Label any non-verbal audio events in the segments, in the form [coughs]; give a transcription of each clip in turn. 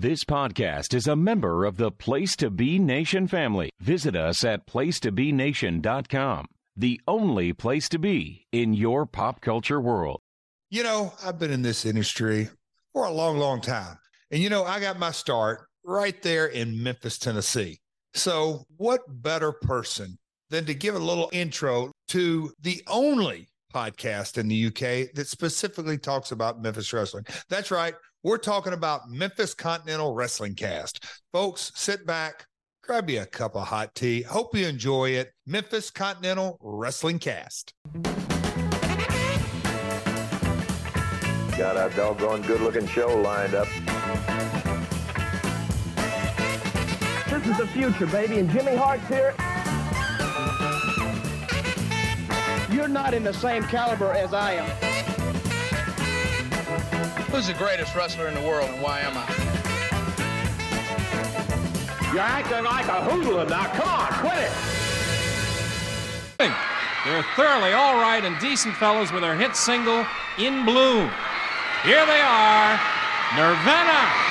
This podcast is a member of the Place to Be Nation family. Visit us at placetobenation.com, the only place to be in your pop culture world. You know, I've been in this industry for a long, long time. And, you know, I got my start right there in Memphis, Tennessee. So, what better person than to give a little intro to the only podcast in the UK that specifically talks about Memphis wrestling? That's right. We're talking about Memphis Continental Wrestling Cast. Folks, sit back, grab you a cup of hot tea. Hope you enjoy it. Memphis Continental Wrestling Cast. Got a doggone good looking show lined up. This is the future, baby, and Jimmy Hart's here. You're not in the same caliber as I am. Who's the greatest wrestler in the world and why am I? You're acting like a hoodlum now. Come on, quit it. They're thoroughly all right and decent fellows with their hit single, In Bloom. Here they are, Nirvana.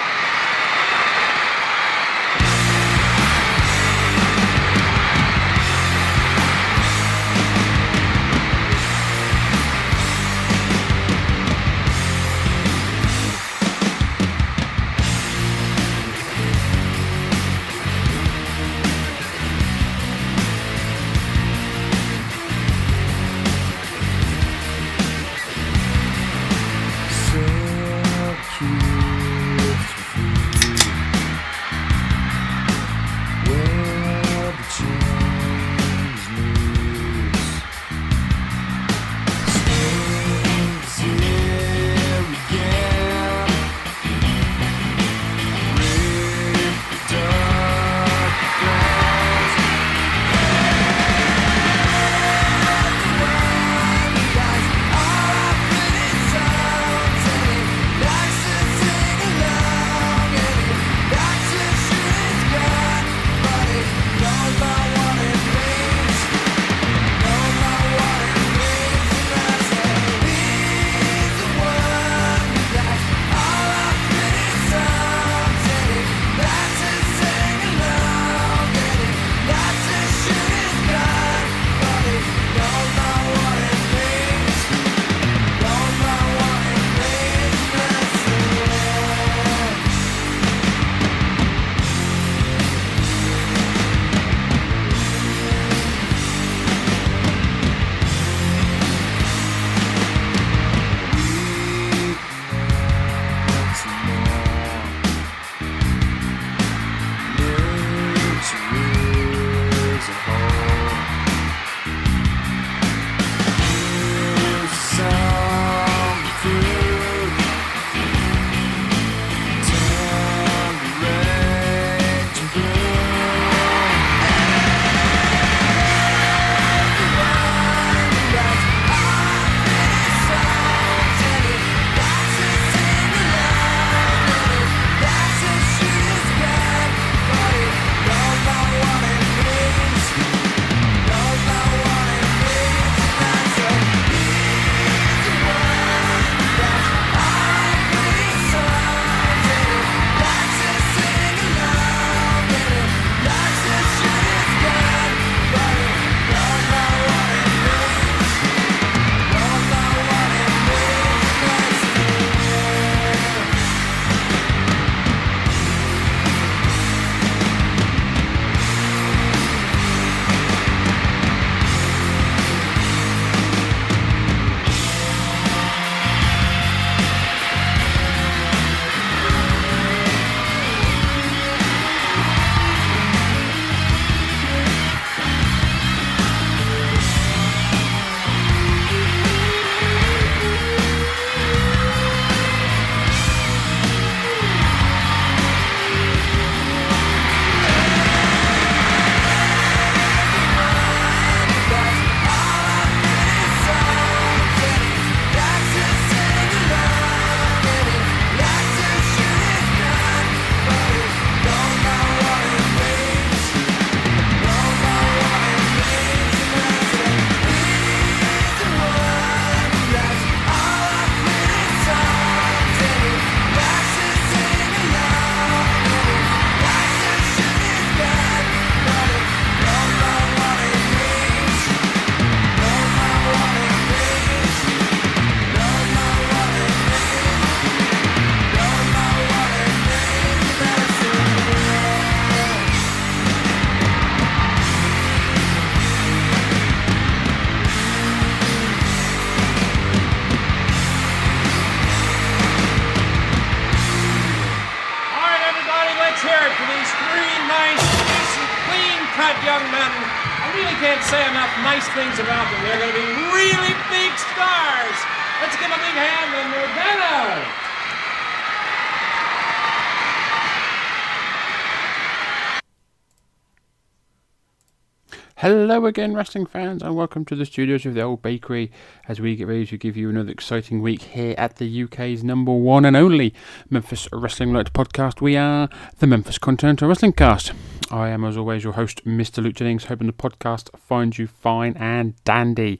Hello again, wrestling fans, and welcome to the studios of the Old Bakery as we get ready to give you another exciting week here at the UK's number one and only Memphis Wrestling Related podcast. We are the Memphis Continental Wrestling Cast. I am, as always, your host, Mr. Luke Jennings, hoping the podcast finds you fine and dandy.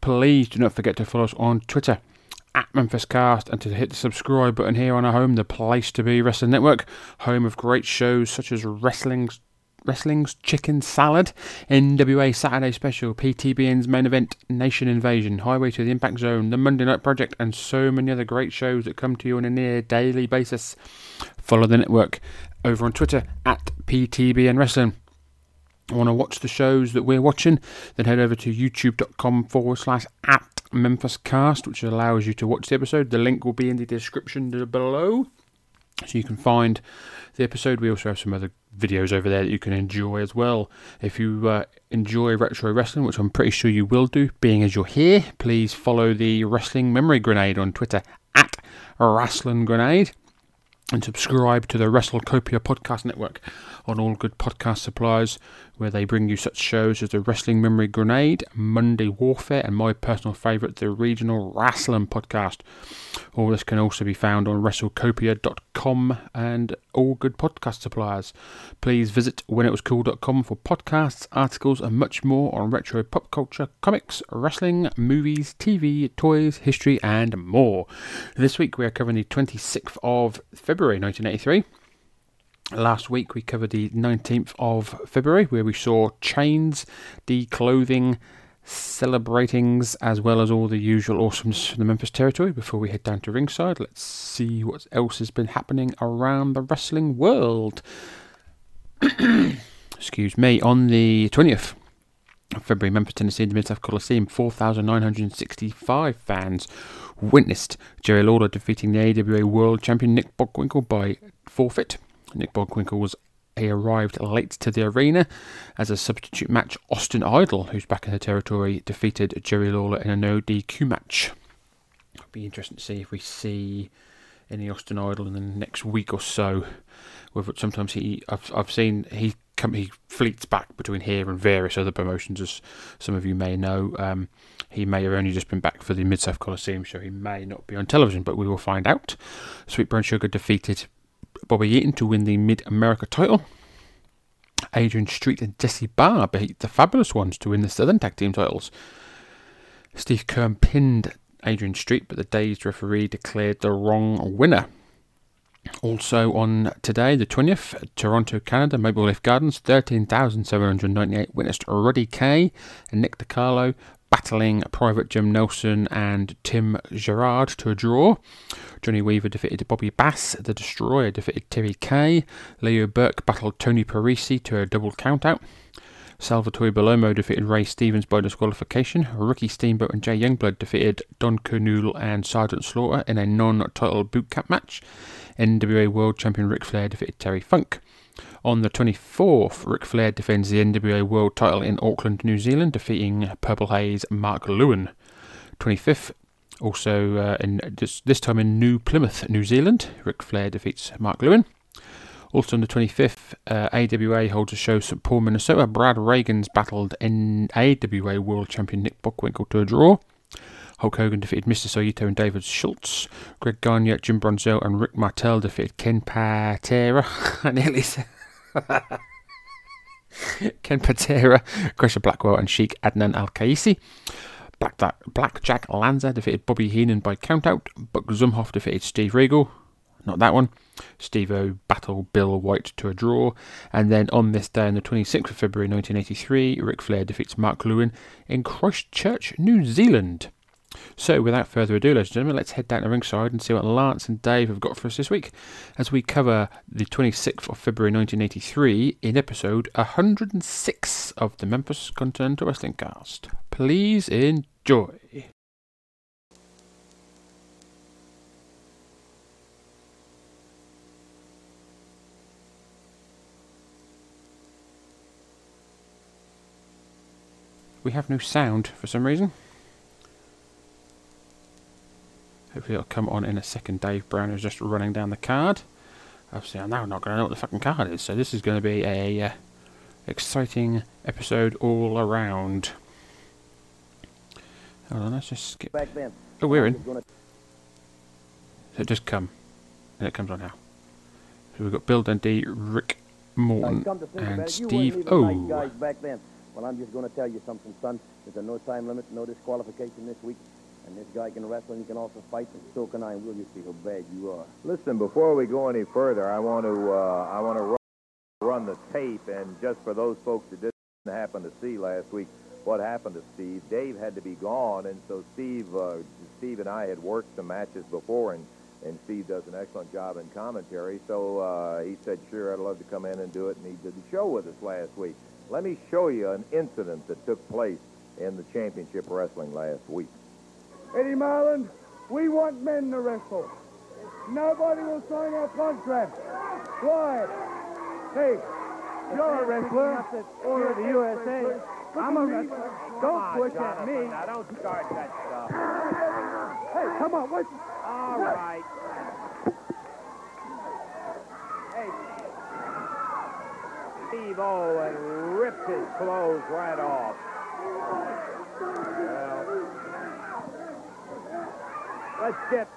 Please do not forget to follow us on Twitter at Memphis Cast and to hit the subscribe button here on our home, the place to be Wrestling Network, home of great shows such as Wrestling's Wrestling's Chicken Salad, NWA Saturday Special, PTBN's Main Event, Nation Invasion, Highway to the Impact Zone, The Monday Night Project, and so many other great shows that come to you on a near daily basis. Follow the network over on Twitter at PTBN Wrestling. Want to watch the shows that we're watching? Then head over to youtube.com forward slash at Memphis Cast, which allows you to watch the episode. The link will be in the description below so you can find the episode. We also have some other videos over there that you can enjoy as well. If you uh, enjoy retro wrestling, which I'm pretty sure you will do, being as you're here, please follow the Wrestling Memory Grenade on Twitter at Wrestling Grenade and subscribe to the WrestleCopia Podcast Network on all good podcast suppliers, where they bring you such shows as the Wrestling Memory Grenade, Monday Warfare, and my personal favourite, the Regional Wrestling Podcast. All this can also be found on WrestleCopia.com and all good podcast suppliers. Please visit whenitwascool.com for podcasts, articles, and much more on retro pop culture, comics, wrestling, movies, TV, toys, history, and more. This week we are covering the 26th of February 1983. Last week we covered the 19th of February, where we saw chains, declothing, celebratings, as well as all the usual awesomeness from the Memphis territory. Before we head down to ringside, let's see what else has been happening around the wrestling world. [coughs] Excuse me. On the 20th of February, Memphis, Tennessee, the Mid-South Coliseum, 4,965 fans witnessed Jerry Lawler defeating the AWA World Champion Nick Bockwinkel by forfeit. Nick he arrived late to the arena as a substitute match. Austin Idol, who's back in the territory, defeated Jerry Lawler in a no DQ match. It'll be interesting to see if we see any Austin Idol in the next week or so. Whether sometimes he, I've, I've seen he come, he fleets back between here and various other promotions, as some of you may know. Um, he may have only just been back for the Mid South Coliseum, so he may not be on television, but we will find out. Sweet Brown Sugar defeated Bobby Eaton to win the Mid America title. Adrian Street and Jesse Barr beat the Fabulous Ones to win the Southern Tag Team titles. Steve Keirn pinned Adrian Street, but the dazed referee declared the wrong winner. Also on today, the 20th, Toronto, Canada, Maple Leaf Gardens, 13,798 witnessed Rudy Kay and Nick DiCarlo battling Private Jim Nelson and Tim Gerard to a draw. Johnny Weaver defeated Bobby Bass. The Destroyer defeated Terry Kay. Leo Burke battled Tony Parisi to a double countout. Salvatore Bellomo defeated Ray Stevens by disqualification. Ricky Steamboat and Jay Youngblood defeated Don Kernodle and Sergeant Slaughter in a non-title boot camp match. NWA World Champion Ric Flair defeated Terry Funk. On the 24th, Ric Flair defends the NWA World title in Auckland, New Zealand, defeating Purple Haze Mark Lewin. 25th, also uh, in this, this time in New Plymouth, New Zealand, Ric Flair defeats Mark Lewin. Also on the 25th, uh, AWA holds a show St. Paul, Minnesota. Brad Rheingans battled in AWA World Champion Nick Bockwinkel to a draw. Hulk Hogan defeated Mr. Saito and David Schultz. Greg Gagne, Jim Brunzell, and Rick Martel defeated Ken Patera. [laughs] I nearly said. [laughs] Ken Patera, Crusher Blackwell, and Sheik Adnan Al Kaisi. Black Jack Lanza defeated Bobby Heenan by countout. Buck Zumhoff defeated Steve Regal. Not that one. Steve O battled Bill White to a draw. And then on this day, on the 26th of February 1983, Ric Flair defeats Mark Lewin in Christchurch, New Zealand. So, without further ado, ladies and gentlemen, let's head down to ringside and see what Lance and Dave have got for us this week as we cover the 26th of February 1983 in episode 106 of the Memphis Continental Wrestling Cast. Please enjoy. we have no sound for some reason. Hopefully it'll come on in a second. Dave Brown is just running down the card. Obviously, I'm now not going to know what the fucking card is, so this is going to be a uh, exciting episode all around. Hold on, let's just skip. Back then. Oh, we're in. Gonna- So just come. And it comes on now. So we've got Bill Dundee, Rick Morton, Come to think and it, Steve even nice guys back then. Well, I'm just going to tell you something, son. There's a no time limit, no disqualification this week. And this guy can wrestle and he can also fight, and so can I. And we'll just see how bad you are. Listen, before we go any further, I want to uh, I want to run, run the tape, and just for those folks that didn't happen to see last week what happened to Steve, Dave had to be gone, and so Steve uh, Steve and I had worked some matches before, and and Steve does an excellent job in commentary. So uh, he said, "Sure, I'd love to come in and do it," and he did the show with us last week. Let me show you an incident that took place in the championship wrestling last week. Eddie Marlin, we want men to wrestle. Nobody will sign our contract. Why? Hey, you're a wrestler. Or the USA. I'm a wrestler. Don't push at me. Now don't start that stuff. Hey, come on. What? All right. Hey, Steve Owen ripped his clothes right off. Well, let's get.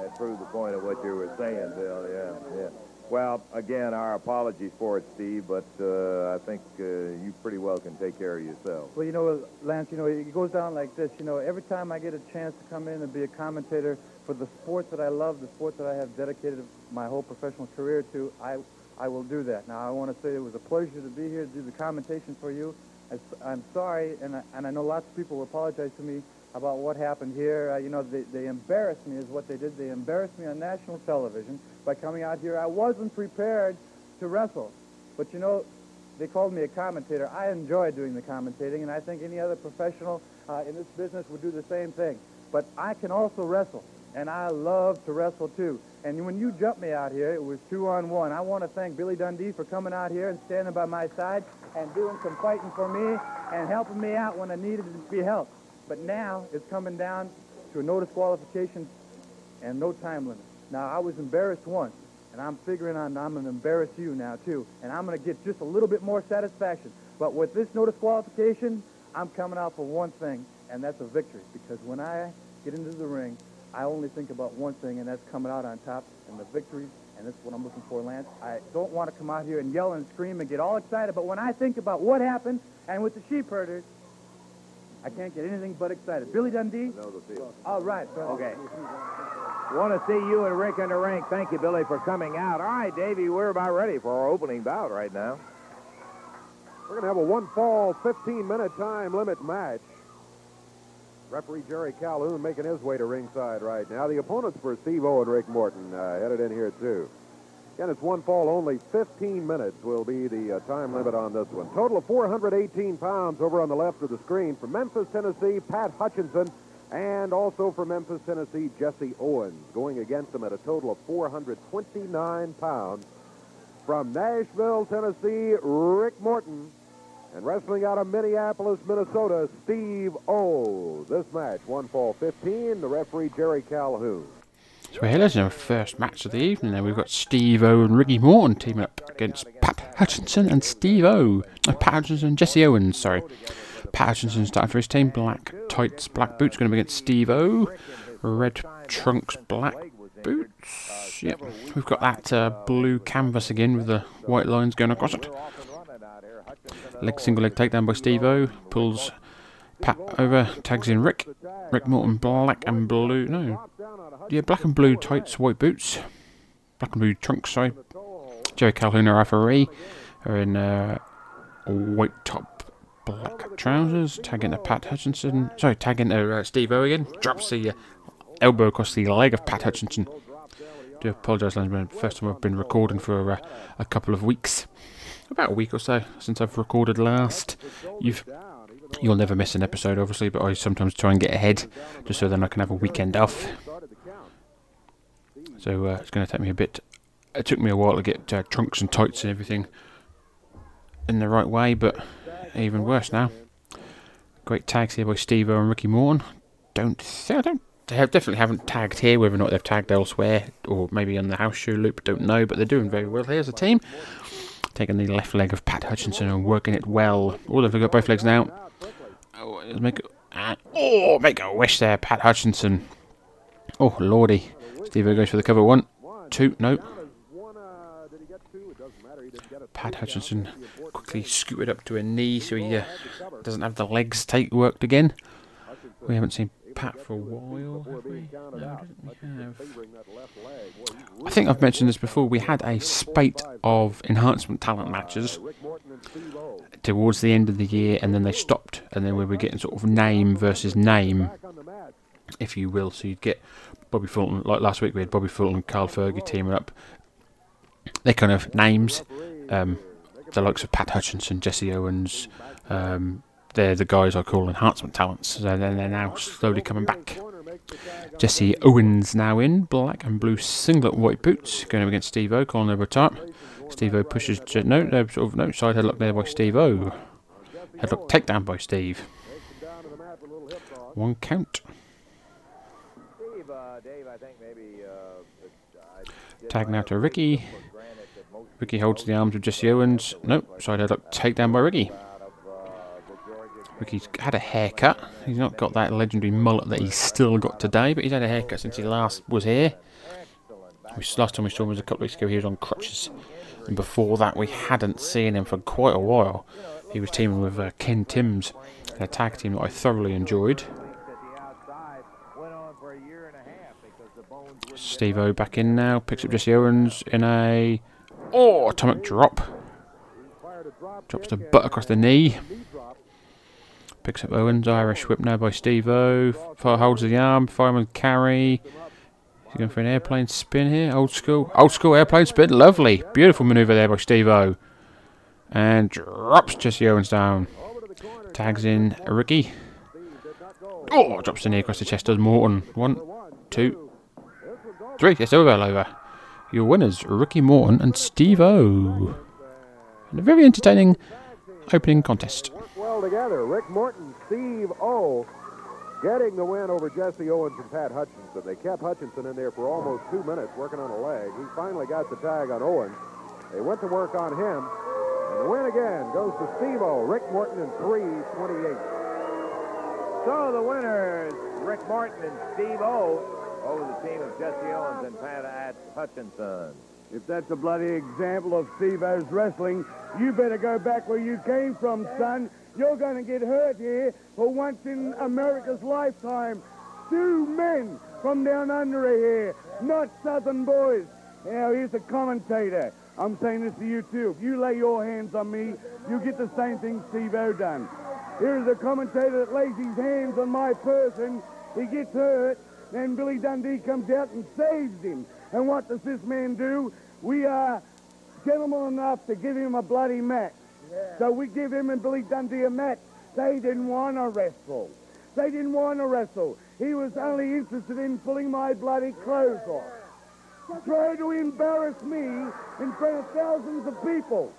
That proved the point of what you were saying, Bill. Yeah, yeah. Well, again, our apologies for it, Steve, but uh, I think uh, you pretty well can take care of yourself. Well, you know, Lance, you know, it goes down like this. You know, every time I get a chance to come in and be a commentator for the sport that I love, the sport that I have dedicated my whole professional career to, I, I will do that. Now, I want to say it was a pleasure to be here to do the commentation for you. I- I'm sorry, and I, and I know lots of people will apologize to me about what happened here. Uh, you know, they, they embarrassed me is what they did. They embarrassed me on national television by coming out here. I wasn't prepared to wrestle. But, you know, they called me a commentator. I enjoy doing the commentating, and I think any other professional uh, in this business would do the same thing. But I can also wrestle, and I love to wrestle too. And when you jumped me out here, it was two on one. I want to thank Billy Dundee for coming out here and standing by my side and doing some fighting for me and helping me out when I needed to be helped. But now it's coming down to a no disqualification and no time limit. Now, I was embarrassed once, and I'm figuring on I'm going to embarrass you now, too. And I'm going to get just a little bit more satisfaction. But with this no disqualification, I'm coming out for one thing, and that's a victory. Because when I get into the ring, I only think about one thing, and that's coming out on top and the victory. And that's what I'm looking for, Lance. I don't want to come out here and yell and scream and get all excited, but when I think about what happened and with the sheep herders, I can't get anything but excited. Billy Dundee? Know the field. All right, brother. Okay. Want to see you and Rick in the ring. Thank you, Billy, for coming out. All right, Davey, we're about ready for our opening bout right now. We're going to have a one fall, 15 minute time limit match. Referee Jerry Calhoun making his way to ringside right now. The opponents for Steve O and Rick Morton uh, headed in here too. Again, it's one fall only. 15 minutes will be the uh, time limit on this one. Total of 418 pounds over on the left of the screen. From Memphis, Tennessee, Pat Hutchinson. And also from Memphis, Tennessee, Jesse Owens. Going against him at a total of 429 pounds. From Nashville, Tennessee, Rick Morton. And wrestling out of Minneapolis, Minnesota, Steve O. This match, one fall 15. The referee, Jerry Calhoun. So here's our first match of the evening. Then we've got Steve O and Ricky Morton teaming up against Pat Hutchinson and Steve O. Uh, Pat Hutchinson and Jesse Owens, sorry. Pat Hutchinson starting for his team. Black tights, black boots going to be against Steve O. Red trunks, black boots. Yep. We've got that uh, blue canvas again with the white lines going across it. Leg single leg takedown by Steve O. Pulls Pat over, tags in Rick. Rick Morton, black and blue. No. Yeah, black and blue tights, white boots. Black and blue trunks, sorry. Jerry Calhoun, our referee, are in uh, white top, black trousers. Tagging to Pat Hutchinson. Sorry, tagging to uh, Steve O. Drops the uh, elbow across the leg of Pat Hutchinson. Do apologise, Landsman. First time I've been recording for uh, a couple of weeks. About a week or so since I've recorded last. You've You'll never miss an episode, obviously, but I sometimes try and get ahead just so then I can have a weekend off. So uh, it's going to take me a bit. It took me a while to get uh, trunks and tights and everything in the right way, but even worse now. Great tags here by Steve and Ricky Morton. Don't I don't they have definitely haven't tagged here. Whether or not they've tagged elsewhere or maybe on the house shoe loop, don't know. But they're doing very well here as a team. Taking the left leg of Pat Hutchinson and working it well. Oh, they've got both legs now. Oh, make uh, oh, make a wish there, Pat Hutchinson. Oh, lordy. Steve goes for the cover. One, two, no. Pat Hutchinson quickly scooted up to a knee so he uh, doesn't have the legs tight worked again. We haven't seen Pat for a while, have we? No, we have. I think I've mentioned this before. We had a spate of enhancement talent matches towards the end of the year, and then they stopped, and then we were getting sort of name versus name, if you will. So you'd get Bobby Fulton, like last week we had Bobby Fulton and Carl Fergie teaming up. They're kind of names. Um, the likes of Pat Hutchinson, Jesse Owens, um, they're the guys I call enhancement talents. So they're, they're now slowly coming back. Jesse Owens now in black and blue singlet, white boots, going up against Steve O, calling over top. Steve O pushes no, no, sort of no side headlock there by Steve O. Headlock takedown by Steve. One count. Tag now to Ricky. Ricky holds the arms of Jesse Owens. Nope, side headlock takedown by Ricky. Ricky's had a haircut. He's not got that legendary mullet that he's still got today, but he's had a haircut since he last was here. last time we saw him was a couple of weeks ago. He was on crutches, and before that we hadn't seen him for quite a while. He was teaming with uh, Ken Timbs, a tag team that I thoroughly enjoyed. Steve O back in now, picks up Jesse Owens in a oh atomic drop. Drops the butt across the knee. Picks up Owens. Irish whip now by Steve O. Holds the arm. Fireman carry. He's going for an airplane spin here. Old school. Old school airplane spin. Lovely. Beautiful maneuver there by Steve O. And drops Jesse Owens down. Tags in Ricky. Oh, drops the knee across the chest. Does Morton. One, two, three. It's over, over. Your winners, Ricky Morton and Steve O. And a very entertaining opening contest well together. Rick Morton, Steve O, getting the win over Jesse Owens and Pat Hutchinson. They kept Hutchinson in there for almost two minutes working on a leg. He finally got the tag on Owens. They went to work on him. And the win again goes to Steve O, Rick Morton in 328. So the winners, Rick Morton and Steve O, over the team of Jesse Owens and Pat Hutchinson. If that's a bloody example of Steve O's wrestling, you better go back where you came from, son. You're going to get hurt here for once in America's lifetime. Two men from down under here, not Southern boys. Now, here's the commentator. I'm saying this to you, too. If you lay your hands on me, you get the same thing Steve O done. Here's a commentator that lays his hands on my person. He gets hurt. Then Billy Dundee comes out and saves him. And what does this man do? We are gentlemen enough to give him a bloody match. So we give him and Billy Dundee a match. They didn't want to wrestle. They didn't want to wrestle. He was only interested in pulling my bloody clothes off. Try to embarrass me in front of thousands of people.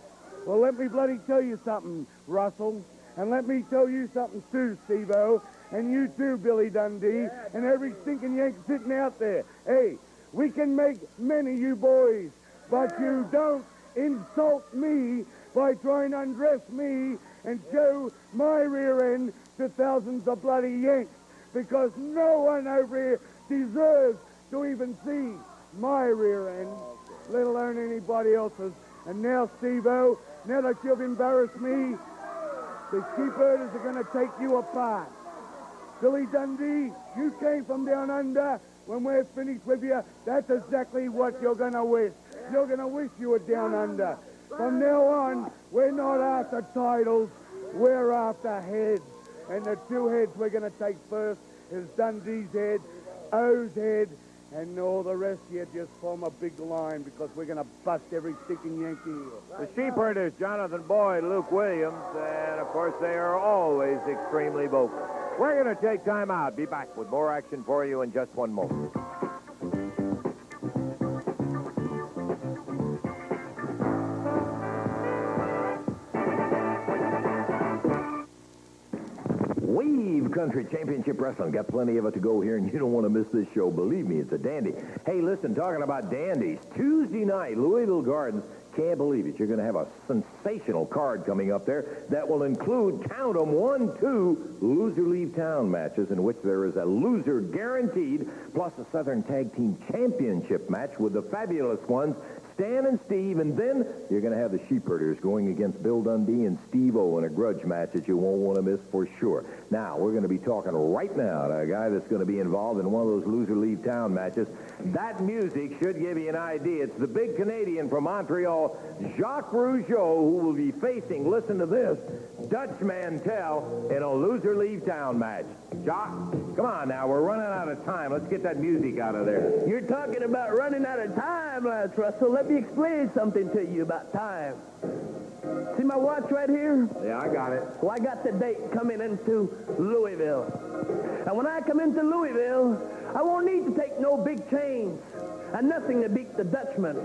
Well, let me bloody tell you something, Russell. And let me tell you something too, Steve-O. And you too, Billy Dundee. And every stinking Yank sitting out there. Hey, we can make many you boys, but you don't insult me by trying to undress me and show my rear end to thousands of bloody Yanks because no one over here deserves to even see my rear end, let alone anybody else's. And now, Steve-O, now that you've embarrassed me, the sheepherders are going to take you apart. Billy Dundee, you came from down under. When we're finished with you, that's exactly what you're going to wish. You're going to wish you were down under. From now on, we're not after titles, we're after heads. And the two heads we're going to take first is Dundee's head, O's head, and all the rest you just form a big line because we're going to bust every sticking Yankee. The sheep herders, Jonathan Boyd, Luke Williams, and of course they are always extremely vocal. We're going to take time out. Be back with more action for you in just one moment. Country Championship Wrestling. Got plenty of it to go here, and you don't want to miss this show. Believe me, it's a dandy. Hey, listen, talking about dandies, Tuesday night, Louisville Gardens. Can't believe it. You're going to have a sensational card coming up there that will include, count 'em, one, two loser leave town matches in which there is a loser guaranteed, plus a Southern Tag Team Championship match with the fabulous ones Stan and Steve, and then you're going to have the Sheepherders going against Bill Dundee and Steve-O in a grudge match that you won't want to miss for sure. Now, we're going to be talking right now to a guy that's going to be involved in one of those loser leave town matches. That music should give you an idea. It's the big Canadian from Montreal, Jacques Rougeau, who will be facing, listen to this, Dutch Mantell in a loser leave town match. Jacques, come on now. We're running out of time. Let's get that music out of there. You're talking about running out of time, Lance Russell. Let me explain something to you about time. See my watch right here? Yeah, I got it. Well, I got the date coming into Louisville. And when I come into Louisville, I won't need to take no big chains and nothing to beat the Dutchman.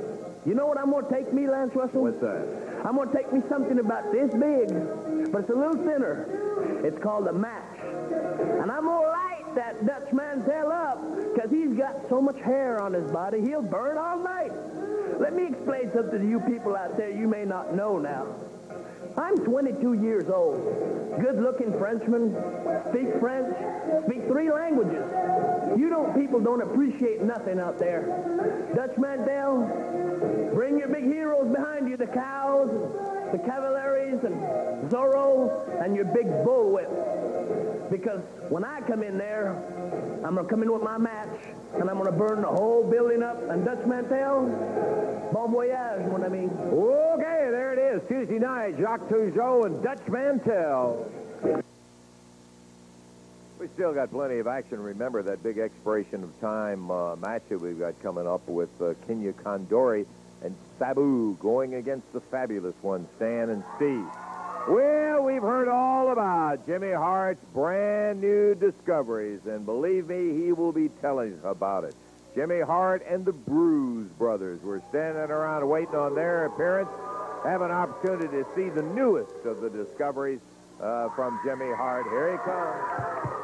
You know what I'm going to take me, Lance Russell? What's that? I'm going to take me something about this big, but it's a little thinner. It's called a match. And I'm going to light that Dutch Mantell up because he's got so much hair on his body, he'll burn all night. Let me explain something to you people out there you may not know now. I'm 22 years old, good-looking Frenchman, speak French, speak three languages. You don't, people don't appreciate nothing out there. Dutch Mantell, bring your big heroes behind you, the cows, the Cavaliers, and Zorro, and your big bullwhip. Because when I come in there, I'm going to come in with my match, and I'm going to burn the whole building up. And Dutch Mantell, bon voyage, what I mean. Okay, there it is. Tuesday night, Jacques Rougeau and Dutch Mantell. We still got plenty of action. Remember that big expiration of time uh, match that we've got coming up with uh, Kenya Condori and Sabu going against the fabulous ones, Stan and Steve. Well, we've heard all about Jimmy Hart's brand new discoveries, and believe me, he will be telling about it. Jimmy Hart and the Bruise Brothers were standing around waiting on their appearance, have an opportunity to see the newest of the discoveries uh, from Jimmy Hart. Here he comes.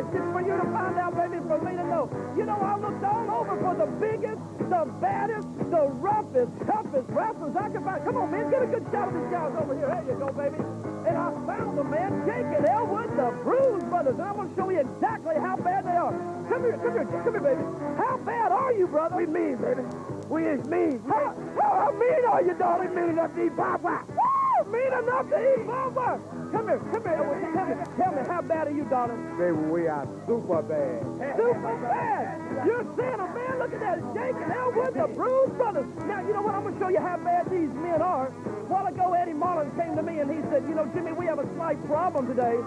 You to find out, baby. It's for me to know, You know, I looked all over for the biggest, the baddest, the roughest, toughest wrestlers I could find. Come on, man, get a good shot of these guys over here. There you go, baby. And I found them, man. Jake and Elwood, the Bruise Brothers. And I want to show you exactly how bad they are. Come here, come here, come here, baby. How bad are you, brother? We mean, baby. We is mean. How, how, how mean are you, darling? Mean enough to eat Papa. Woo! Mean enough to eat Papa. Come here, come here, Elwood. Tell me, tell me, how bad are you, darling? Baby, we are super bad. Super bad. You're seeing them, man. Look at that. Jake and Elwood, the Bruise Brothers. Now, you know what? I'm going to show you how bad these men are. A while ago, Eddie Marlin came to me and he said, you know, Jimmy, we have a slight problem today.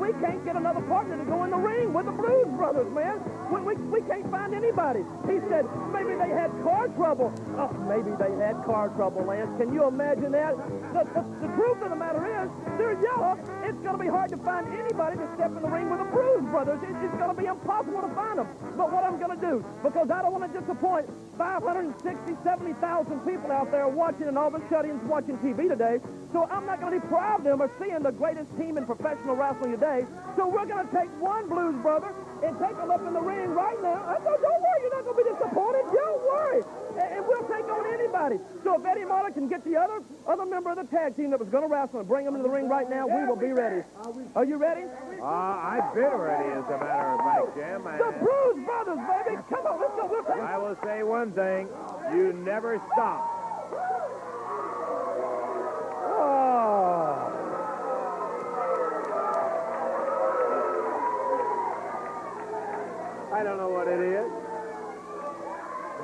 We can't get another partner to go in the ring with the Bruise Brothers, man. We, we, we can't find anybody. He said, maybe they had car trouble. Oh, maybe they had car trouble, Lance. Can you imagine that? The, the, the truth of the matter is, they're yellow. It's going to be hard to find anybody to step in the ring with the Bruise Brothers. It's, it's going to be impossible to find them. But what I'm going to do, because I don't want to disappoint 560, 70,000 people out there watching and all the shut-ins watching TV today, so I'm not going to deprive them of seeing the greatest team in professional wrestling today. So we're going to take one Blues brother and take him up in the ring right now. I said, don't worry, you're not going to be disappointed. Don't worry. And, and we'll take on anybody. So if Eddie Marlin can get the other other member of the tag team that was going to wrestle and bring him into the ring right now, we will be ready. Are you ready? Uh, I've been ready, as a matter of fact, Jim. The Bruise Brothers, baby. Come on, let's go. Take I will say one thing. You never stop. Oh. I don't know what it is.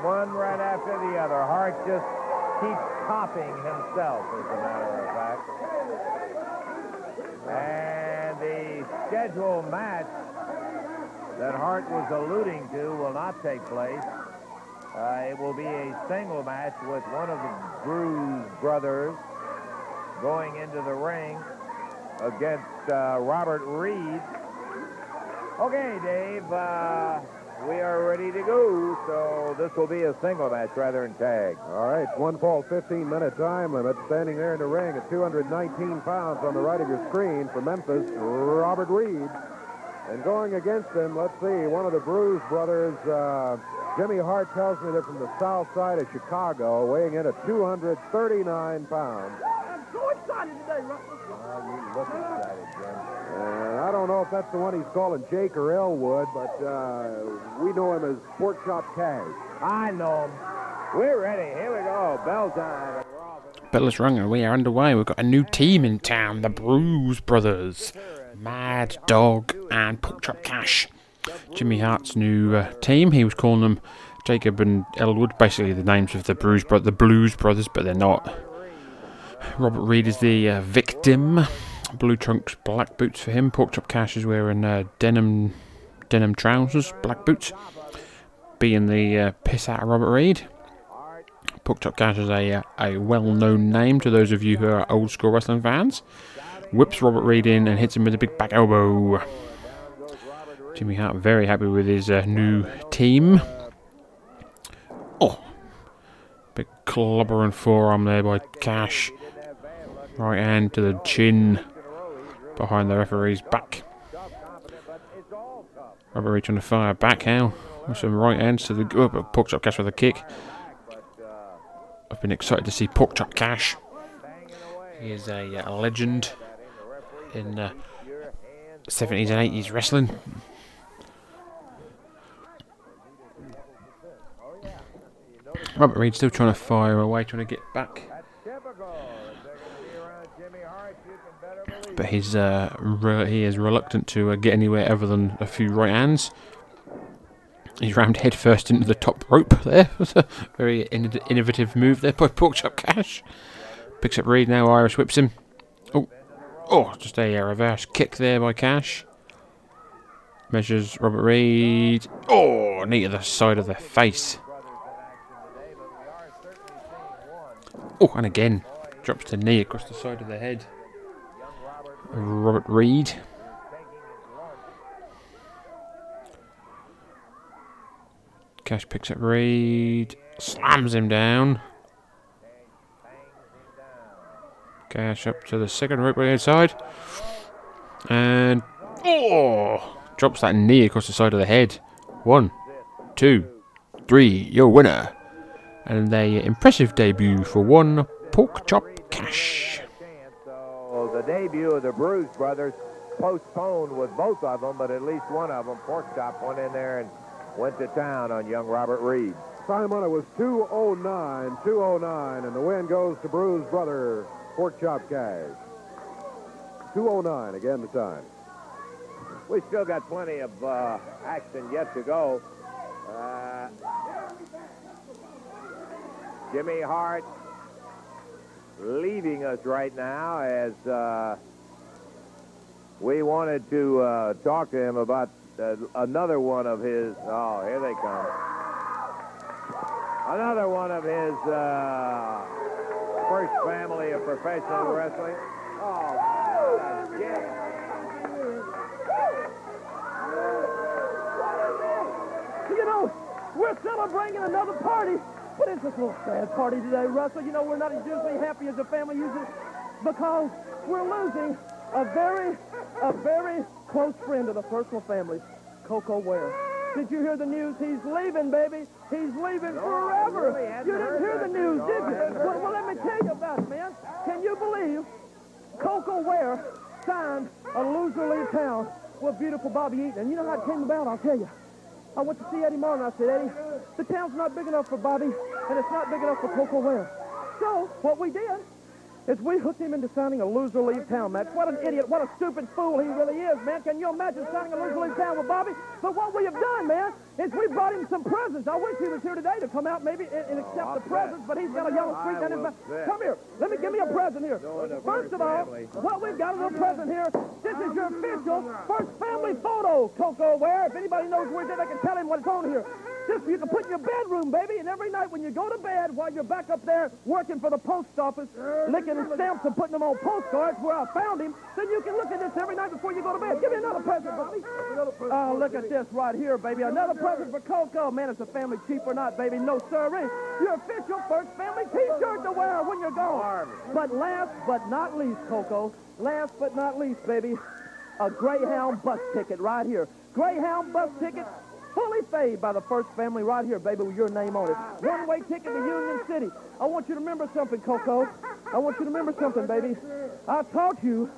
One right after the other. Hart just keeps topping himself, as a matter of fact. And the scheduled match that Hart was alluding to will not take place. Uh, it will be a single match with one of the Bruise brothers, going into the ring against uh, Robert Reed. Okay, Dave, uh, we are ready to go, so this will be a single match rather than tag. All right, one fall, 15-minute time limit. Standing there in the ring at 219 pounds on the right of your screen for Memphis, Robert Reed. And going against him, let's see, one of the Bruise brothers, uh, Jimmy Hart tells me they're from the south side of Chicago, weighing in at 239 pounds. I'm so excited today, Russell. you look excited, Jim. And I don't know if that's the one he's calling Jake or Elwood, but uh, we know him as Pork Chop Cash. I know him. We're ready. Here we go. Bell time. Bell is rung and we are underway. We've got a new team in town, the Bruise Brothers. Mad Dog and Pork Chop Cash. Jimmy Hart's new uh, team. He was calling them Jacob and Elwood, basically the names of the Bruise Bro- the Blues Brothers, but they're not. Robert Reed is the uh, victim. Blue trunks, black boots for him. Pork Chop Cash is wearing uh, denim denim trousers, black boots. Being the uh, piss out of Robert Reed. Pork Chop Cash is a, uh, a well-known name to those of you who are old school wrestling fans. Whips Robert Reed in and hits him with a big back elbow. Jimmy Hart very happy with his uh, new team. Oh, big clobber and forearm there by Cash. Right hand to the chin behind the referee's back. Robert Reed trying to fire back now with some right hands to the oh, but Pork Cash with a kick. I've been excited to see Pork Chop Cash. He is a, uh, a legend in uh, 70s and 80s wrestling. Robert Reed still trying to fire away, trying to get back. But he's uh, re- he is reluctant to uh, get anywhere other than a few right hands. He's rammed headfirst into the top rope there. [laughs] Very in- innovative move there by Porkchop Cash. Picks up Reed now, Irish whips him. Oh, oh, just a uh, reverse kick there by Cash. Measures Robert Reed. Oh, knee to the side of the face. Oh, and again, drops the knee across the side of the head. Robert Reed. Cash picks up Reed, slams him down. Cash up to the second rope by the outside. And oh, drops that knee across the side of the head. One, two, three, your winner. And a impressive debut for one pork chop cash. The debut of the Bruise brothers postponed with both of them, but at least one of them, Pork Chop, went in there and went to town on young Robert Reed. Time on it was 209, 209, and the win goes to Bruise brother Pork Chop Cash. 209 again the time. We still got plenty of uh, action yet to go. Uh, Jimmy Hart leaving us right now as uh, we wanted to uh, talk to him about uh, another one of his. Oh, here they come. Another one of his uh, first family of professional wrestling. Oh, yeah. You know, we're celebrating another party, but this little sad party today, Russell. You know, we're not as usually happy as a family usually because we're losing a very, a very close friend of the personal family, Koko Ware. Did you hear the news? He's leaving, baby. He's leaving forever. really you didn't hear the news, news. did you? Well, well, let me tell you about it, man. Can you believe Koko Ware signed a loser leave town with beautiful Bobby Eaton? And you know how it came about? I'll tell you. I went to see Eddie Martin. I said, Eddie, the town's not big enough for Bobby, and it's not big enough for Koko Ware. So what we did is we hooked him into signing a loser leave town match. What an idiot, what a stupid fool he really is, man. Can you imagine signing a loser leave town with Bobby? But what we have done, man, is we brought him some presents. I wish he was here today to come out maybe and, and accept I'll the presents, but he's got a yellow streak down his back. Come here. Let me give me a present here. First of all, what we've got a little present here. This is your official first family photo, Koko Ware. If anybody knows where it is, I can tell him what it's on here. Just you can put in your bedroom, baby, and every night when you go to bed, while you're back up there working for the post office, licking stamps and putting them on postcards where I found him, then you can look at this every night before you go to bed. Give me another present, Bobby. Oh, look at this right here, baby. Another present for Koko. Man, it's a family cheap or not, baby? No, sirree. Your official first family T-shirt to wear when you're gone. But last but not least, Koko, last but not least, baby, a Greyhound bus ticket right here. Greyhound bus ticket, fully paid by the first family right here, baby, with your name on it. One-way ticket to Union City. I want you to remember something, Koko. I want you to remember something, baby. I taught you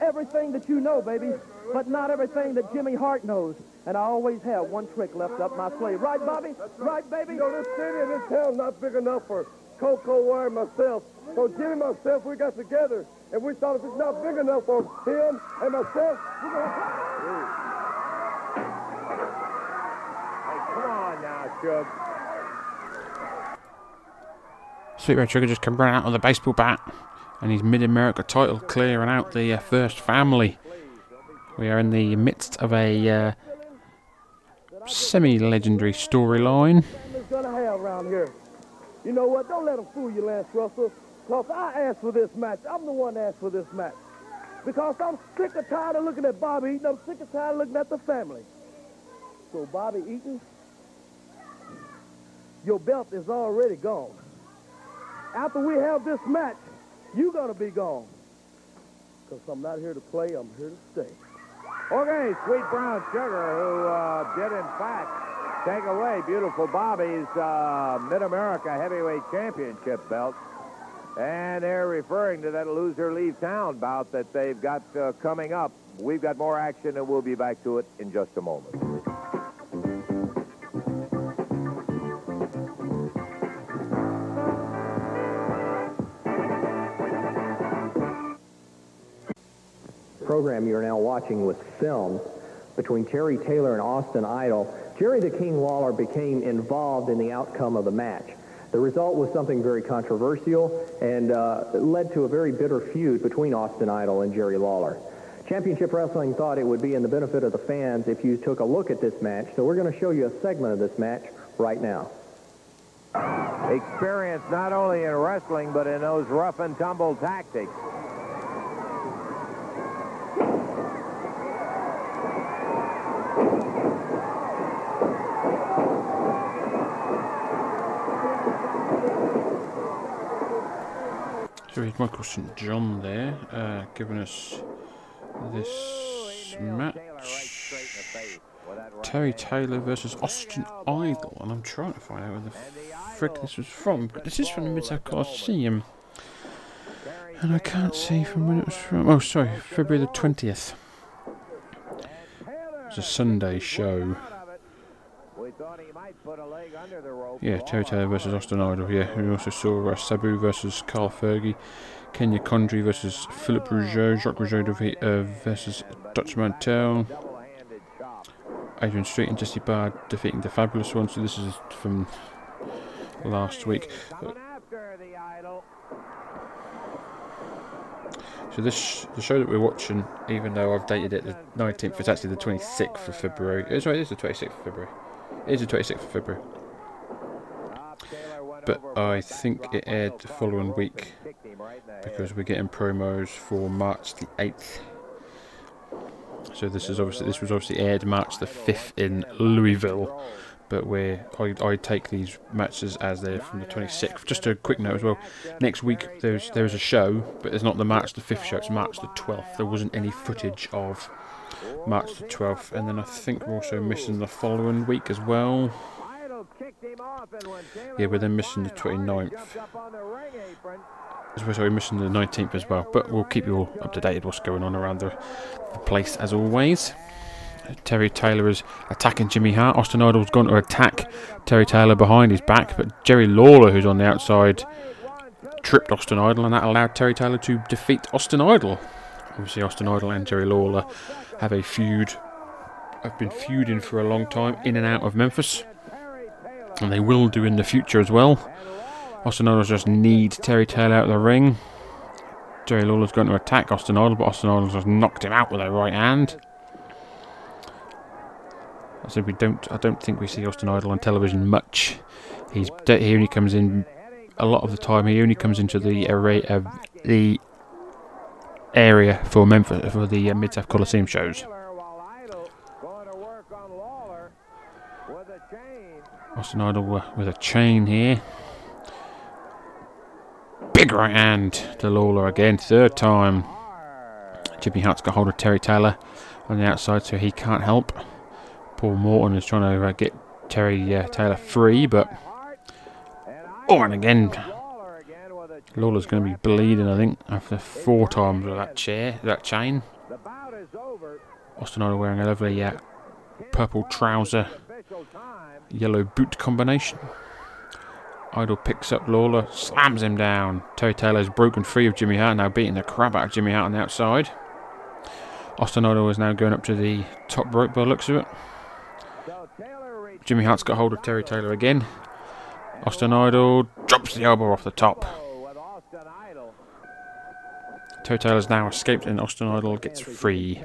everything that you know, baby, but not everything that Jimmy Hart knows. And I always have one trick left up my sleeve. Right, Bobby? Right, baby? You know, this city and this town not big enough for Koko Ware and myself. So Jimmy and myself, we got together, and we thought if it's not big enough for him and myself, we're going to... Shug. Sweet Red Sugar just come running out with a baseball bat and his Mid America title clearing out the uh, first family. We are in the midst of a uh, semi legendary storyline. family's gonna have around here. You know what? Don't let them fool you, Lance Russell. Because I asked for this match. I'm the one that asked for this match. Because I'm sick and tired of looking at Bobby Eaton. I'm sick and tired of looking at the family. So, Bobby Eaton, your belt is already gone. After we have this match, you're going to be gone. Because I'm not here to play. I'm here to stay. Okay, Sweet Brown Sugar, who uh, did in fact take away beautiful Bobby's uh, Mid-America Heavyweight Championship belt. And they're referring to that loser leave town bout that they've got uh, coming up. We've got more action and we'll be back to it in just a moment. Program you're now watching was filmed between Terry Taylor and Austin Idol. Jerry the King Lawler became involved in the outcome of the match. The result was something very controversial and uh, led to a very bitter feud between Austin Idol and Jerry Lawler. Championship Wrestling thought it would be in the benefit of the fans if you took a look at this match, so we're going to show you a segment of this match right now. Experience not only in wrestling, but in those rough and tumble tactics. Here's Michael St. John there, uh, giving us this match. Terry Taylor versus Austin Idol, and I'm trying to find out where the frick this was from. But this is from the Mid-South Coliseum, and I can't see from when it was from. Oh, sorry, February the 20th. It's a Sunday show. Yeah, Terry Taylor versus Austin Idol. Yeah, we also saw uh, Sabu versus Carl Fergie, Kenya Condry versus Philip Rougeau, Jacques Rougeau uh, versus Dutch Mantell, Adrian Street and Jesse Barr defeating the Fabulous One. So this is from last week. So this the show that we're watching, even though I've dated it the 19th, it's actually the 26th of February. It's right, it is the 26th of February. It is the 26th of February. But I think it aired the following week because we're getting promos for March the 8th. So this is obviously this was obviously aired March the 5th in Louisville. But where I, I take these matches as they're from the 26th. Just a quick note as well. Next week there's there's a show, but it's not the March the 5th show. It's March the 12th. There wasn't any footage of March the 12th, and then I think we're also missing the following week as well. Yeah, we're then missing the 29th. As well, sorry, missing the 19th as well. But we'll keep you all up to date with what's going on around the, the place as always. Terry Taylor is attacking Jimmy Hart. Austin Idol's gone to attack Terry Taylor behind his back, but Jerry Lawler, who's on the outside, tripped Austin Idol, and that allowed Terry Taylor to defeat Austin Idol. Obviously, Austin Idol and Jerry Lawler have a feud, I've been feuding for a long time in and out of Memphis, and they will do in the future as well. Austin Idol just need Terry Taylor out of the ring. Jerry Lawler's going to attack Austin Idol, but Austin Idol just knocked him out with a right hand. I said we don't. I don't think we see Austin Idol on television much. He's he only comes in a lot of the time. He only comes into the array of the area for Memphis for the uh, Mid South Coliseum shows. Austin Idol with a chain here. Big right hand to Lawler again, third time. Jimmy Hart's got hold of Terry Taylor on the outside, so he can't help. Paul Morton is trying to uh, get Terry uh, Taylor free, but oh, and again, Lawler's going to be bleeding. I think after four times with that chair, that chain. Austin Idol wearing a lovely uh, purple trouser, yellow boot combination. Idol picks up Lawler, slams him down. Terry Taylor's broken free of Jimmy Hart, now beating the crap out of Jimmy Hart on the outside. Austin Idol is now going up to the top rope by the looks of it. Jimmy Hart's got hold of Terry Taylor again. Austin Idol drops the elbow off the top. Terry Taylor's now escaped and Austin Idol gets free.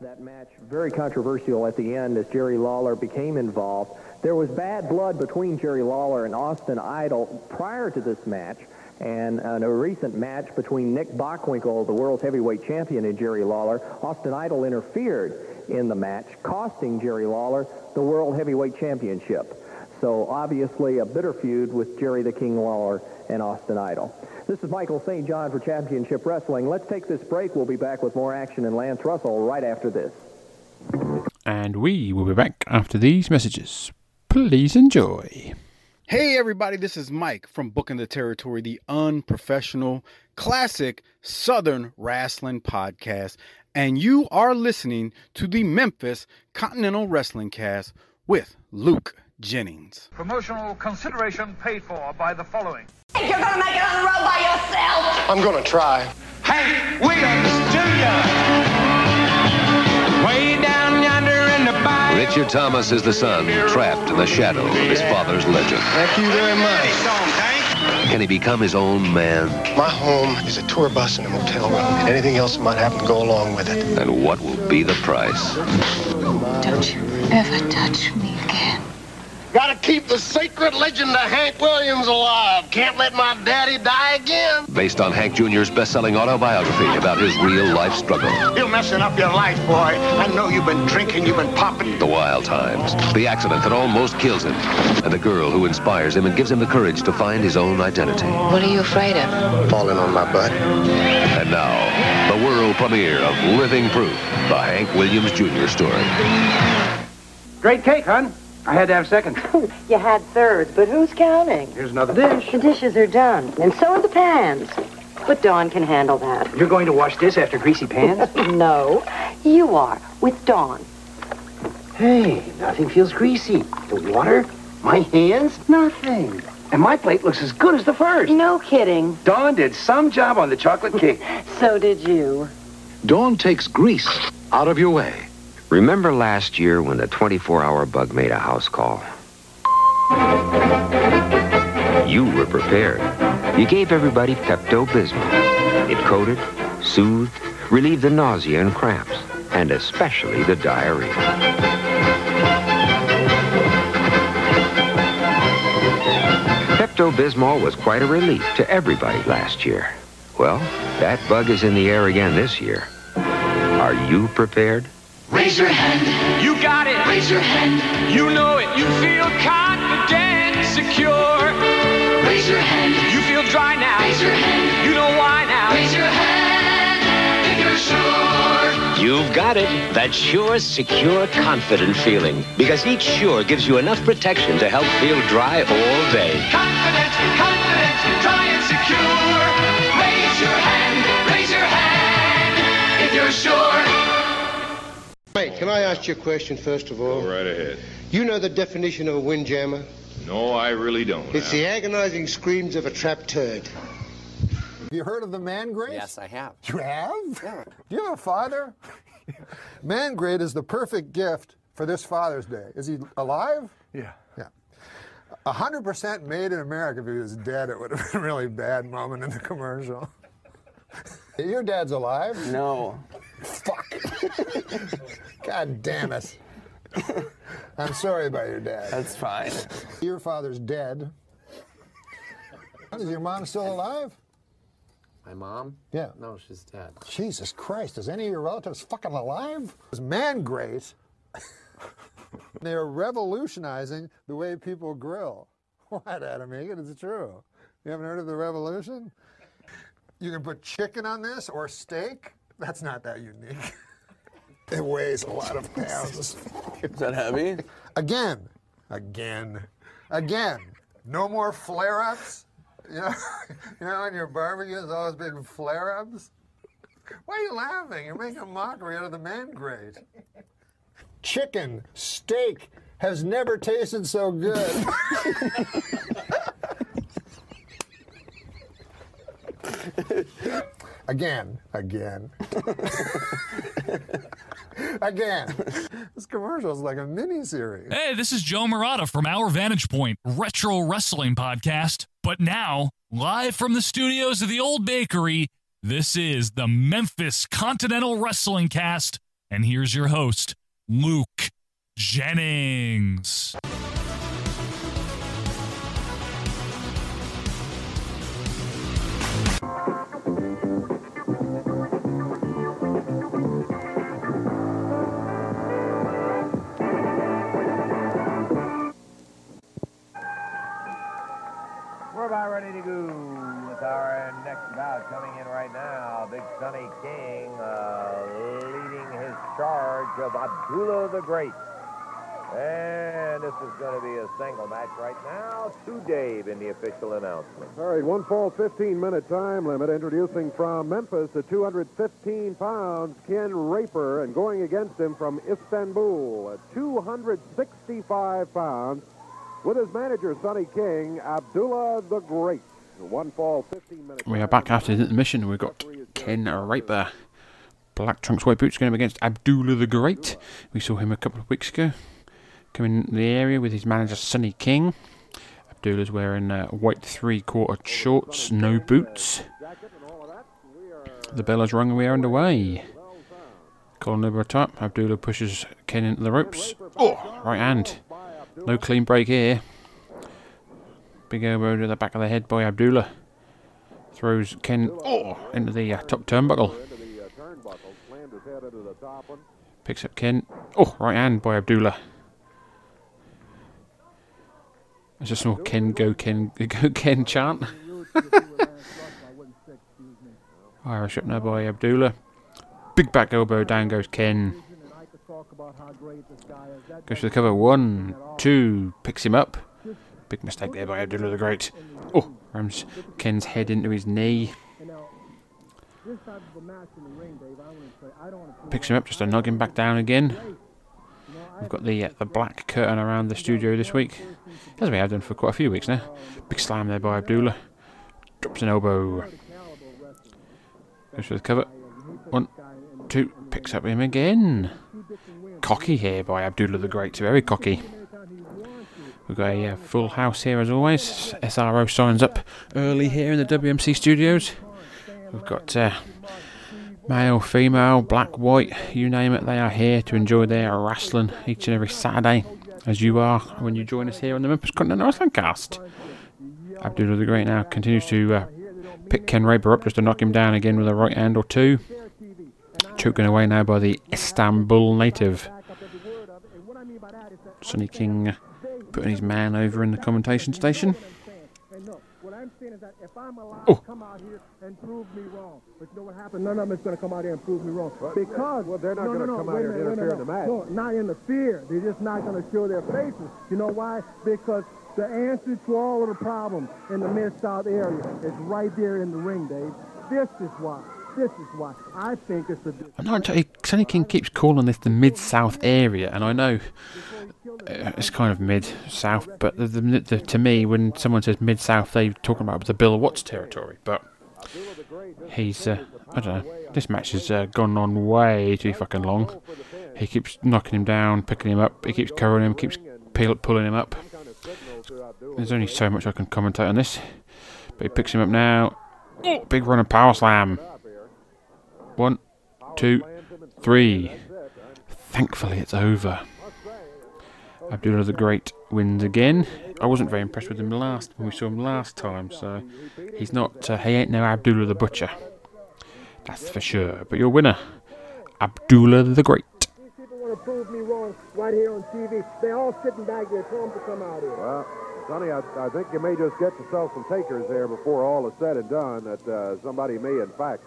That match very controversial at the end as Jerry Lawler became involved. There was bad blood between Jerry Lawler and Austin Idol prior to this match. And in a recent match between Nick Bockwinkel, the world heavyweight champion, and Jerry Lawler, Austin Idol interfered in the match, costing Jerry Lawler the world heavyweight championship. So obviously a bitter feud with Jerry the King Lawler and Austin Idol. This is Michael St. John for Championship Wrestling. Let's take this break. We'll be back with more action and Lance Russell right after this. And we will be back after these messages. Please enjoy. Hey, everybody, this is Mike from Booking the Territory, the unprofessional, classic Southern wrestling podcast. And you are listening to the Memphis Continental Wrestling Cast with Luke Jennings. Promotional consideration paid for by the following. Think you're gonna make it on the road by yourself? I'm gonna try. Hank Williams Jr. Way down yonder in the bayou. Richard Thomas is the son, trapped in the shadow of his father's legend. Thank you very much. Can he become his own man? My home is a tour bus and a motel room, and anything else that might happen to go along with it. And what will be the price? Don't you ever touch me again. Gotta keep the sacred legend of Hank Williams alive. Can't let my daddy die again. Based on Hank Jr.'s best-selling autobiography about his real-life struggle. You're messing up your life, boy. I know you've been drinking, you've been popping. The wild times, the accident that almost kills him, and the girl who inspires him and gives him the courage to find his own identity. What are you afraid of? Falling on my butt. And now, the world premiere of Living Proof, the Hank Williams Jr. story. Great cake, hon. I had to have seconds. [laughs] You had thirds, but who's counting? Here's another dish. The dishes are done, and so are the pans. But Dawn can handle that. You're going to wash this after greasy pans? [laughs] no, you are, with Dawn. hey, nothing feels greasy. The water, my hands, nothing. And my plate looks as good as the first. No kidding. Dawn did some job on the chocolate cake. So did you. Dawn takes grease out of your way. Remember last year when the 24-hour bug made a house call? You were prepared. You gave everybody Pepto-Bismol. It coated, soothed, relieved the nausea and cramps, and especially the diarrhea. Pepto-Bismol was quite a relief to everybody last year. Well, that bug is in the air again this year. Are you prepared? Raise your hand. You got it. Raise your hand. You know it. You feel confident, secure. Raise your hand. You feel dry now. Raise your hand. You know why now. Raise your hand if you're sure. You've got it. That sure, secure, confident feeling. Because each sure gives you enough protection to help feel dry all day. Confident, confident, dry and secure. Raise your hand. Raise your hand if you're sure. Mate, can I ask you a question first of all? Go right ahead. You know the definition of a windjammer? No, I really don't. It's the agonizing screams of a trapped turd. Have you heard of the man grate? Yes, I have. You have? Yeah. Do you have a father? man grate is the perfect gift for this Father's Day. Is he alive? Yeah. Yeah. 100% made in America. If he was dead, it would have been a really bad moment in the commercial. Your dad's alive? No. Fuck. God damn it. I'm sorry about your dad. That's fine. Your father's dead. Is your mom still alive? My mom? Yeah. No, she's dead. Jesus Christ, is any of your relatives fucking alive? It's man great. They're revolutionizing the way people grill. [laughs] What, Adam Egan? It's true. You haven't heard of the revolution? You can put chicken on this or steak. That's not that unique. [laughs] it weighs a lot of pounds. [laughs] Is that heavy? Again, again, again. No more flare-ups. You [laughs] know, you know, on your barbecue, there's always been flare-ups. Why are you laughing? You're making a mockery out of the man grate. Chicken, steak has never tasted so good. [laughs] again, again. [laughs] again. This commercial is like a mini series. Hey, this is Joe Murata from Our Vantage Point Retro Wrestling Podcast. But now, live from the studios of the Old Bakery, this is the Memphis Continental Wrestling Cast. And here's your host, Luke Jennings. We're about ready to go with our next bout coming in right now. Big Sonny King uh, leading his charge of Abdullah the Great. And this is going to be a single match right now to Dave in the official announcement. All right, one fall, 15-minute time limit. Introducing from Memphis at 215 pounds, Ken Raper, and going against him from Istanbul at 265 pounds, with his manager Sonny King, Abdullah the Great. One fall, 15 minutes. We are back after the intermission. We've got Ken Raper. Black trunks, white boots going against Abdullah the Great. We saw him a couple of weeks ago. Coming in the area with his manager Sonny King. Abdullah's wearing uh, white three-quarter shorts, no boots. The bell has rung we are underway. Colin over top. Abdullah pushes Ken into the ropes. Oh, right hand. No clean break here. Big elbow to the back of the head by Abdullah. Throws Ken oh, into the uh, top turnbuckle. Picks up Ken. Oh, right hand by Abdullah. There's a small Ken go Ken [laughs] go Ken chant. Irish up now by Abdullah. Big back elbow down goes Ken. Goes for the cover. One, two, picks him up. Big mistake there by Abdullah the Great. Oh, rams Ken's head into his knee. Picks him up just to knock him back down again. We've got the uh, the black curtain around the studio this week, as we have done for quite a few weeks now. Big slam there by Abdullah. Drops an elbow. Goes for the cover. One, two, picks up him again. Cocky here by Abdullah the Great, very cocky. We've got a uh, full house here as always. SRO signs up early here in the WMC studios. We've got uh, male, female, black, white, you name it, they are here to enjoy their wrestling each and every Saturday, as you are when you join us here on the Memphis Continental Wrestling Cast. Abdullah the Great now continues to uh, pick Ken Raper up just to knock him down again with a right hand or two. Choking away now by the Istanbul native. Sonny King uh, putting his man over in the commentation station. Oh. come out here and prove me wrong. But you know what happened? None of them is going to come out here and prove me wrong. Because well, they're not no, going to no, no, come out here a and minute, interfere no, in the match. No, not interfere. They're just not going to show their faces. You know why? Because the answer to all of the problems in the Mid-South area is right there in the ring, Dave. This is why. This is why. I think it's a... I'm not entirely, King keeps calling this the Mid South area, and I know uh, it's kind of Mid South, but the, the, the, to me, when someone says Mid South, they're talking about the Bill Watts territory. But he's, uh, I don't know, this match has uh, gone on way too fucking long. He keeps knocking him down, picking him up, he keeps covering him, keeps peel, pulling him up. There's only so much I can commentate on this, but he picks him up now. Big run of power slam. One, two, three. Thankfully, it's over. Abdullah the Great wins again. I wasn't very impressed with him last when we saw him last time, so he's not. Uh, he ain't no Abdullah the Butcher. That's for sure. But your winner, Abdullah the Great. Want to prove me wrong right here on TV. They're all sitting back there. Them to come out here. Well, Sonny, I, I think you may just get yourself some takers there before all is said and done. That uh, somebody may, in fact,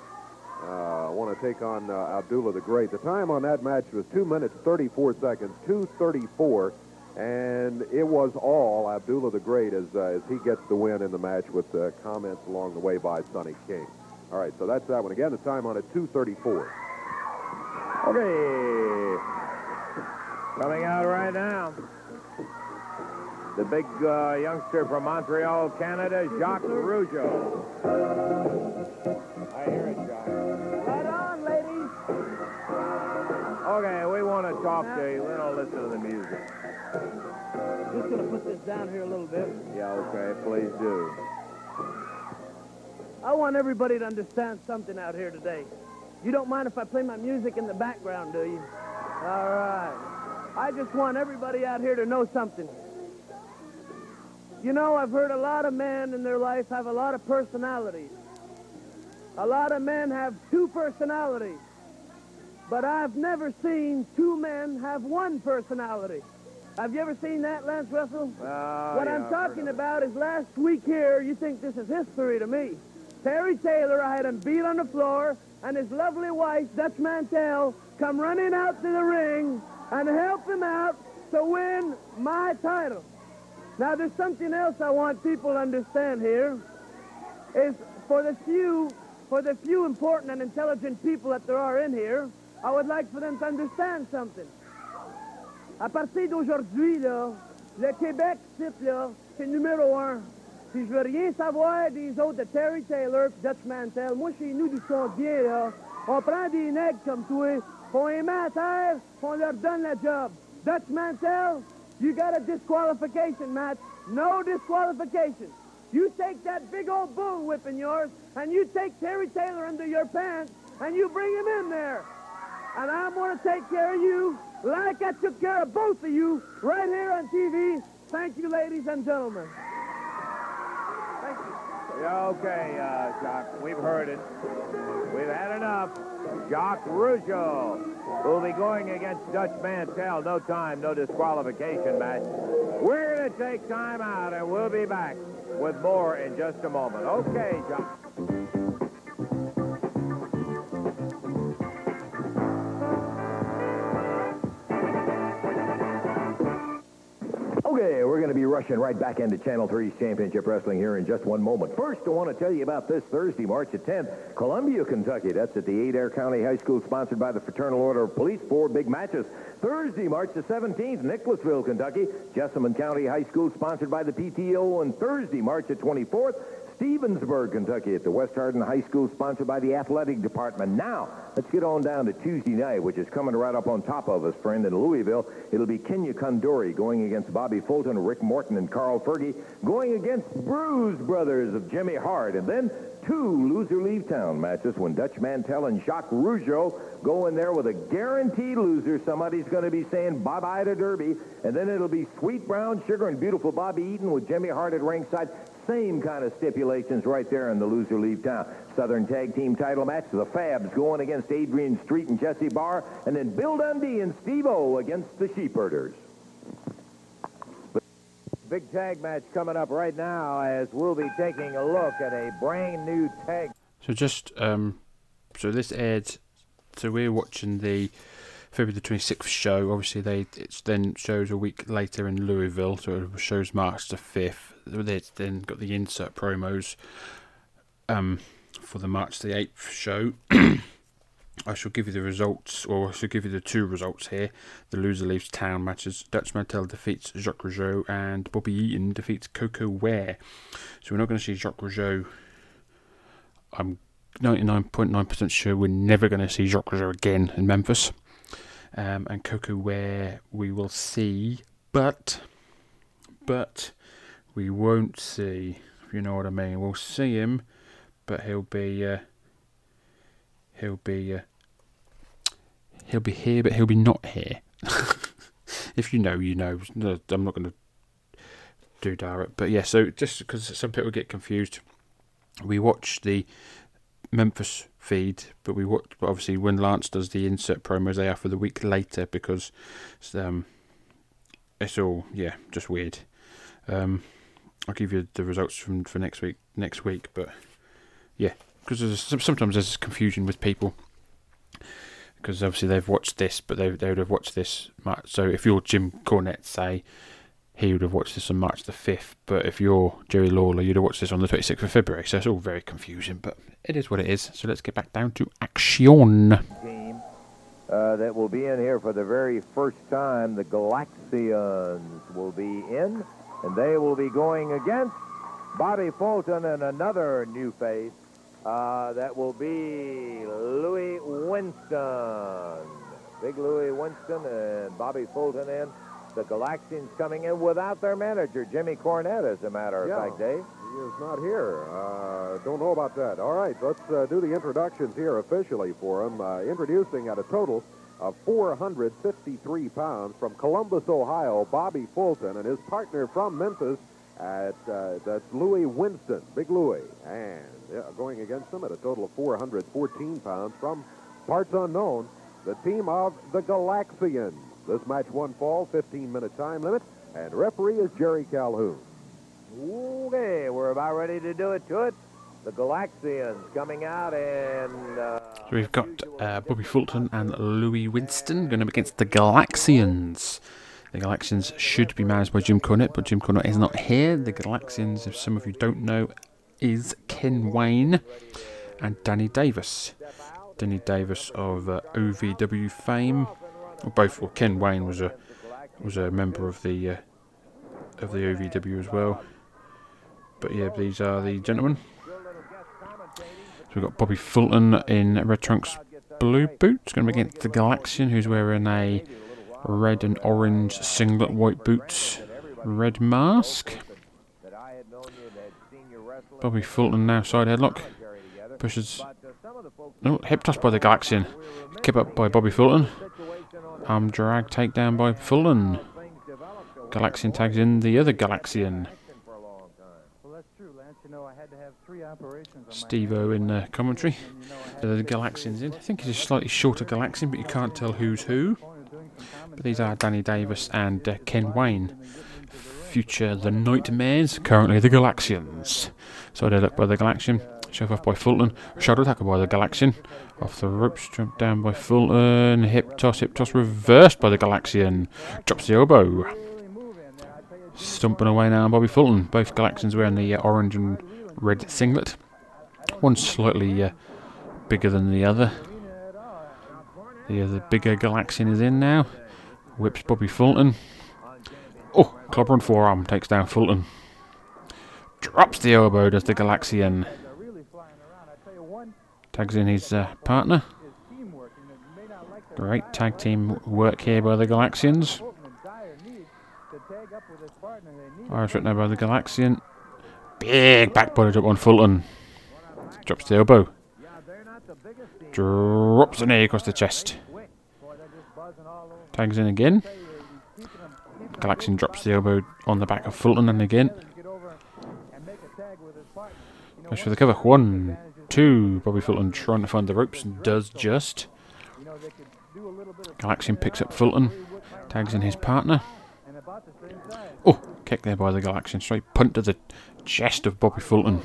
uh, want to take on uh, Abdullah the Great. The time on that match was 2 minutes 34 seconds, 234, and it was all Abdullah the Great as, uh, as he gets the win in the match with uh, comments along the way by Sonny King. All right, so that's that one. Again, the time on it, 234. Okay. Coming out right now. The big uh, youngster from Montreal, Canada, Jacques Rougeau. I hear it, Jacques. Right on, ladies. Okay, we want to talk to you. We don't listen to the music. Just gonna put this down here a little bit. Yeah, okay, please do. I want everybody to understand something out here today. You don't mind if I play my music in the background, do you? All right. I just want everybody out here to know something. You know, I've heard a lot of men in their life have a lot of personalities. A lot of men have two personalities. But I've never seen two men have one personality. Have you ever seen that, Lance Russell? Uh, what yeah, I'm talking about is last week here, you think this is history to me. Terry Taylor, I had him beat on the floor, and his lovely wife, Dutch Mantell, come running out to the ring and help him out to win my title. Now, there's something else I want people to understand here, is for the few, for the few important and intelligent people that there are in here, I would like for them to understand something. À partir d'aujourd'hui, là, le Québec, type, là, c'est numéro un. Puis je veux rien savoir des autres de Terry Taylor Dutch Mantell. Moi, chez nous, du bien, là, on prend des nègres comme toi, on les met à terre, on leur donne la job. Dutch Mantell, you got a disqualification match. No disqualification. You take that big old bull whip in yours, and you take Terry Taylor under your pants, and you bring him in there. And I'm going to take care of you like I took care of both of you right here on TV. Thank you, ladies and gentlemen. Thank you. Yeah, okay, uh, Jacques, we've heard it. We've had enough. Jacques Rougeau will be going against Dutch Mantell. No time, no disqualification match. We're going to take time out, and we'll be back with more in just a moment. Okay, Jacques. Okay, we're going to be rushing right back into Channel 3's Championship Wrestling here in just one moment. First, I want to tell you about this Thursday, March the 10th, Columbia, Kentucky. That's at the Adair County High School, sponsored by the Fraternal Order of Police. Four big matches. Thursday, March the 17th, Nicholasville, Kentucky, Jessamine County High School, sponsored by the PTO. And Thursday, March the 24th, Stevensburg, Kentucky, at the West Hardin High School, sponsored by the Athletic Department. Now, let's get on down to Tuesday night, which is coming right up on top of us, friend, in Louisville. It'll be Kenya Kondori going against Bobby Fulton, Rick Morton, and Carl Fergie, going against Bruise Brothers of Jimmy Hart. And then two loser leave town matches when Dutch Mantell and Jacques Rougeau go in there with a guaranteed loser. Somebody's going to be saying bye-bye to Derby. And then it'll be Sweet Brown Sugar and Beautiful Bobby Eaton with Jimmy Hart at ringside. Same kind of stipulations right there in the loser leave town. Southern Tag Team title match, the Fabs going against Adrian Street and Jesse Barr, and then Bill Dundee and Steve O against the Sheepherders. Big tag match coming up right now as we'll be taking a look at a brand new tag. So just um, so this aired. So we're watching the February the twenty sixth show. Obviously, they it's then shows a week later in Louisville. So it shows March the fifth. They then got the insert promos um, for the March the eighth show. [clears throat] I shall give you the results, or I shall give you the two results here. The loser leaves town matches. Dutch Mantell defeats Jacques Rougeau, and Bobby Eaton defeats Koko Ware. So we're not going to see Jacques Rougeau. I'm 99.9% sure we're never going to see Jacques Rougeau again in Memphis. Um, and Koko Ware we will see, but but we won't see. If you know what I mean, we'll see him, but he'll be uh, he'll be uh, he'll be here, but he'll be not here. [laughs] If you know, you know. No, I'm not going to do direct, but yeah. So just because some people get confused, we watch the Memphis feed, but we watch. But obviously, when Lance does the insert promos, they are for the week later because um, it's all yeah, just weird. Um, I'll give you the results from for next week. Next week, but yeah, because sometimes there's confusion with people because obviously they've watched this, but they they would have watched this. March. So if you're Jim Cornette, say he would have watched this on March the fifth, but if you're Jerry Lawler, you'd have watched this on the 26th of February. So it's all very confusing, but it is what it is. So let's get back down to action. team uh, that will be in here for the very first time. The Galaxians will be in, and they will be going against Bobby Fulton and another new face. Uh, that will be Louis Winston. Big Louis Winston and Bobby Fulton in. The Galaxians coming in without their manager, Jimmy Cornette, as a matter of Yeah. fact, Dave. He is not here. Uh, don't know about that. All right, let's uh, do the introductions here officially for him. Uh, introducing at a total of 453 pounds from Columbus, Ohio, Bobby Fulton, and his partner from Memphis at uh, that's Louis Winston, Big Louis, and going against them at a total of 414 pounds from parts unknown, the team of the Galaxians. This match one fall, 15-minute time limit, and referee is Jerry Calhoun. Okay, we're about ready to do it to it. The Galaxians coming out and uh, So we've got uh, Bobby Fulton and Louis Winston going up against the Galaxians. The Galaxians should be managed by Jim Cornette, but Jim Cornette is not here. The Galaxians, if some of you don't know, is Ken Wayne and Danny Davis. Danny Davis of uh, OVW fame. Well, both. Well, Ken Wayne was a was a member of the uh, of the OVW as well. But yeah, these are the gentlemen. So we've got Bobby Fulton in red trunks, blue boots, going to be against the Galaxian, who's wearing a red and orange singlet, white boots, red mask. Bobby Fulton now side headlock. Pushes. No, hip toss by the Galaxian. Kip up by Bobby Fulton. Arm drag takedown by Fulton. Galaxian tags in the other Galaxian. Steve O in uh, commentary. Uh, the Galaxians in. I think he's a slightly shorter Galaxian, but you can't tell who's who. But these are Danny Davis and uh, Ken Wayne. Future the Nightmares, currently the Galaxians. So they look by the Galaxian. Shove off by Fulton. Shadow attacker by the Galaxian. Off the ropes, jump down by Fulton. Hip toss, hip toss reversed by the Galaxian. Drops the elbow. Stumping away now, Bobby Fulton. Both Galaxians wearing the uh, orange and red singlet. One slightly uh, bigger than the other. The other bigger Galaxian is in now. Whips Bobby Fulton. Oh, clobber and forearm takes down Fulton. Drops the elbow, does the Galaxian. Tags in his uh, partner. Great tag team work here by the Galaxians. Irish now by the Galaxian. Big back body up on Fulton. Drops the elbow. Drops the knee across the chest. Tags in again. Galaxian drops the elbow on the back of Fulton and again. Goes for the cover. One, two. Bobby Fulton trying to find the ropes and does just. Galaxian picks up Fulton. Tags in his partner. Oh, kick there by the Galaxian. Straight punt to the chest of Bobby Fulton.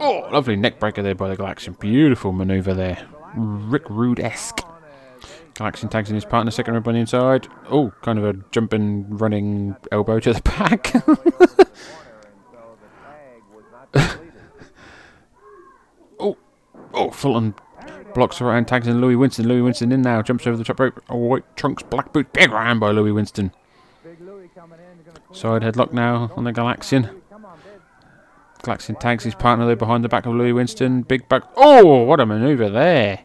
Oh, lovely neck breaker there by the Galaxian. Beautiful maneuver there. Rick Rude esque. Galaxian tags in his partner, second rib on the inside. Oh, kind of a jumping, running elbow to the back. [laughs] [laughs] oh, oh, Fulton blocks hand, tags in Louis Winston. Louis Winston in now, jumps over the top rope. Oh, white trunks, black boot, big round by Louis Winston. Side headlock now on the Galaxian. Galaxian tags his partner there behind the back of Louis Winston. Big back. Oh, what a maneuver there.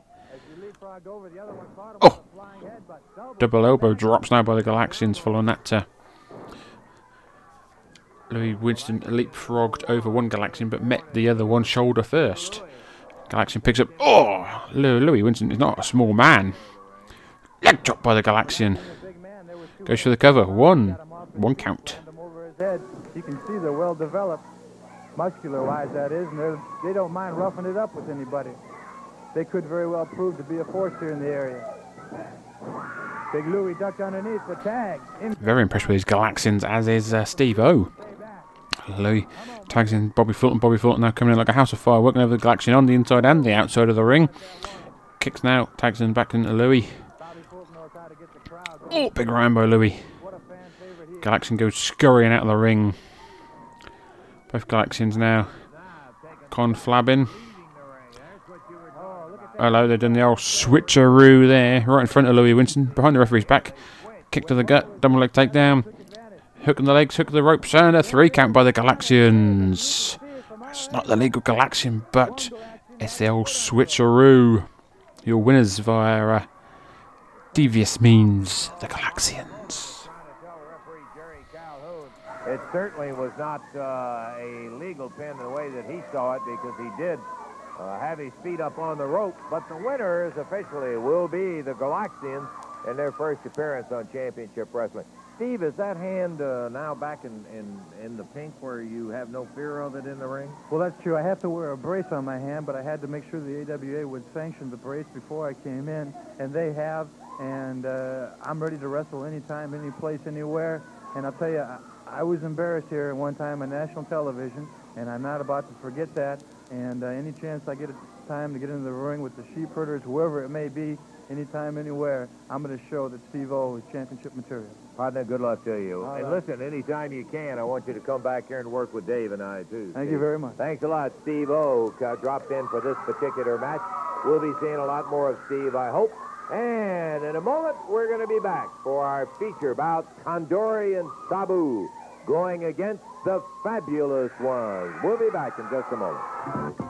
Oh. Double elbow drops now by the Galaxians following that. Uh, Louis Winston leapfrogged over one Galaxian but met the other one shoulder first. Galaxian picks up. Oh, Lou- Louis Winston is not a small man. Leg drop by the Galaxian. Goes for the cover. One. One count. You can see they're well developed, muscular-wise, that is, and they don't mind roughing it up with anybody. They could very well prove to be a force here in the area. Big Louie ducked underneath the tag. Very impressed with his Galaxians, as is uh, Steve O. Louis tags in Bobby Fulton. Bobby Fulton now coming in like a house of fire, working over the Galaxian on the inside and the outside of the ring. Kicks now, tags in back into Louis. Oh, big round by Louis. Galaxian goes scurrying out of the ring. Both Galaxians now conflabbing. Hello, they've done the old switcheroo there, right in front of Louis Winston, behind the referee's back. Kick to the gut, double leg takedown. Hook in the legs, hooking the ropes, and a three count by the Galaxians. It's not the legal Galaxian, but it's the old switcheroo. Your winners via uh, devious means, the Galaxians. It certainly was not uh, a legal pin the way that he saw it because he did uh, have his feet up on the rope. But the winners officially will be the Galaxians in their first appearance on Championship Wrestling. Steve, is that hand uh, now back in, in, in the pink where you have no fear of it in the ring? Well, that's true. I have to wear a brace on my hand, but I had to make sure the AWA would sanction the brace before I came in, and they have. And uh, I'm ready to wrestle anytime, any place, anywhere. And I'll tell you, I, I was embarrassed here at one time on national television, and I'm not about to forget that. And uh, any chance I get a time to get into the ring with the sheep herders, whoever it may be, anytime, anywhere, I'm going to show that Steve O is championship material. Partner, good luck to you. All and right. listen, anytime you can, I want you to come back here and work with Dave and I, too. Thank you very much. Thanks a lot, Steve O. uh, dropped in for this particular match. We'll be seeing a lot more of Steve, I hope. And in a moment, we're going to be back for our feature about Condori and Sabu going against the Fabulous Ones. We'll be back in just a moment.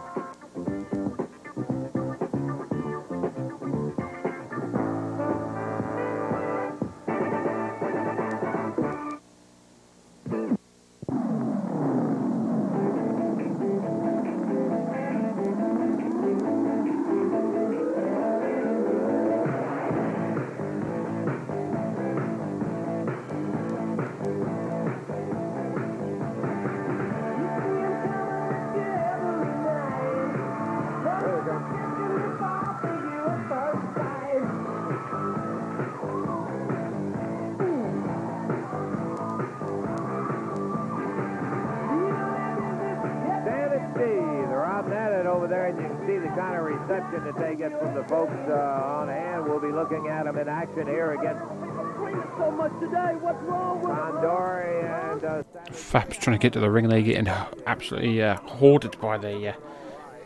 Fab's trying to get to the ring. They're getting absolutely uh, hoarded by the uh,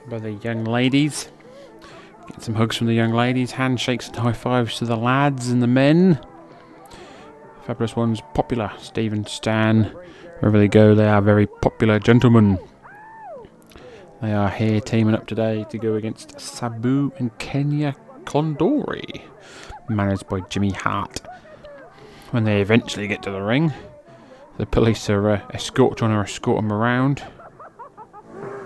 by the young ladies. Getting some hugs from the young ladies, handshakes and high fives to the lads and the men. Fabulous ones, popular. Stephen Stan, wherever they go, they are very popular gentlemen. They are here teaming up today to go against Sabu and Kenya Condori, managed by Jimmy Hart. When they eventually get to the ring, the police are uh, escort trying to escort them around.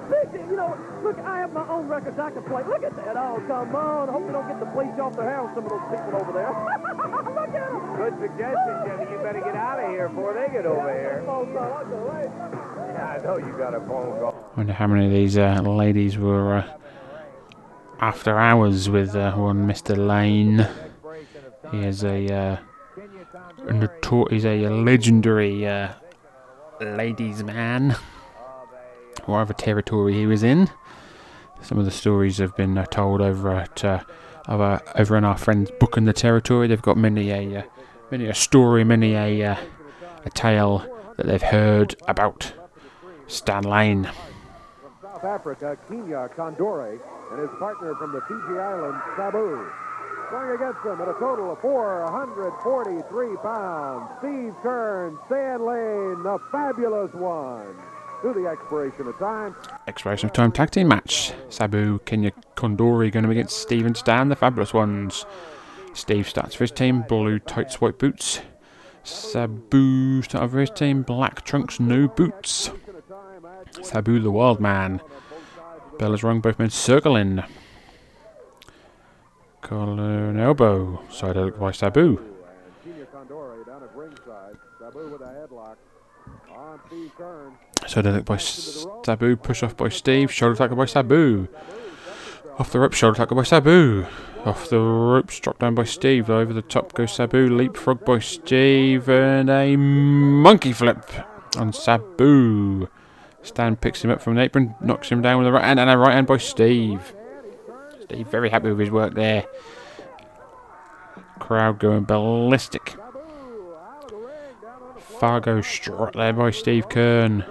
Big. You know, look, I have my own records I can play. Look at that. Oh, come on. I hope they don't get the police off their hair on some of those people over there. [laughs] look at them. Good suggestion, Jimmy. You better get out of here before they get over here. Yeah, I know you got a phone call. Wonder how many of these uh, ladies were uh, after hours with uh, one Mr. Lane. He is a, uh, a notor- he's a legendary uh, ladies' man. Whatever territory he was in. Some of the stories have been uh, told over at uh, over, over in our friends Booking the Territory. They've got many a uh, many a story, many a uh, a tale that they've heard about Stan Lane. From South Africa, Kenya Condore, and his partner from the Fiji Islands, Sabu. Going against them at a total of 443 pounds, Steve Keirn, Stan Lane, the fabulous one. To the expiration of time. Expiration of time tag team match. Sabu, Kenya Condori going be against Steve and Stan, the fabulous ones. Steve starts for his team, blue tights, white boots. Sabu starts for his team, black trunks, no boots. Sabu, the wild man. Bell is wrong, both men circling. Collar and elbow. Side hook by Sabu. Side hook by Sabu. Push off by Steve. Shoulder tackle by Sabu. Off the rope. Shoulder tackle by Sabu. Off the ropes. Drop down by Steve. Over the top goes Sabu. Leapfrog by Steve. And a monkey flip on Sabu. Stan picks him up from the apron. Knocks him down with a right hand. And a right hand by Steve. Steve very happy with his work there. Crowd going ballistic. Fargo strut there by Steve Keirn.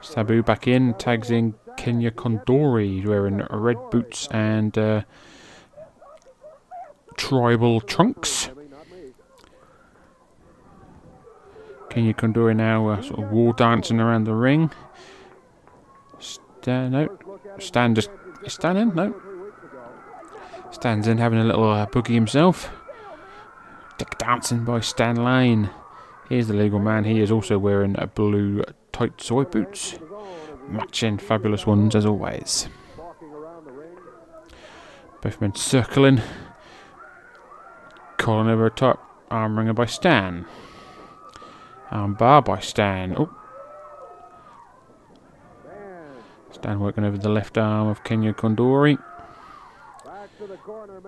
Sabu back in, tags in Kenya Kondori, wearing red boots and uh, tribal trunks. Kenya Kondori now uh, sort of war dancing around the ring. Stan, no, Stan just is Stan in? No. Stands in having a little uh, boogie himself. Dick dancing by Stan Lane. Here's the legal man. He is also wearing a blue tight soy boots. Matching fabulous ones as always. Both men circling. Calling over a top. Arm ringer by Stan. Arm bar by Stan. Oh. Stan working over the left arm of Kenya Kondori.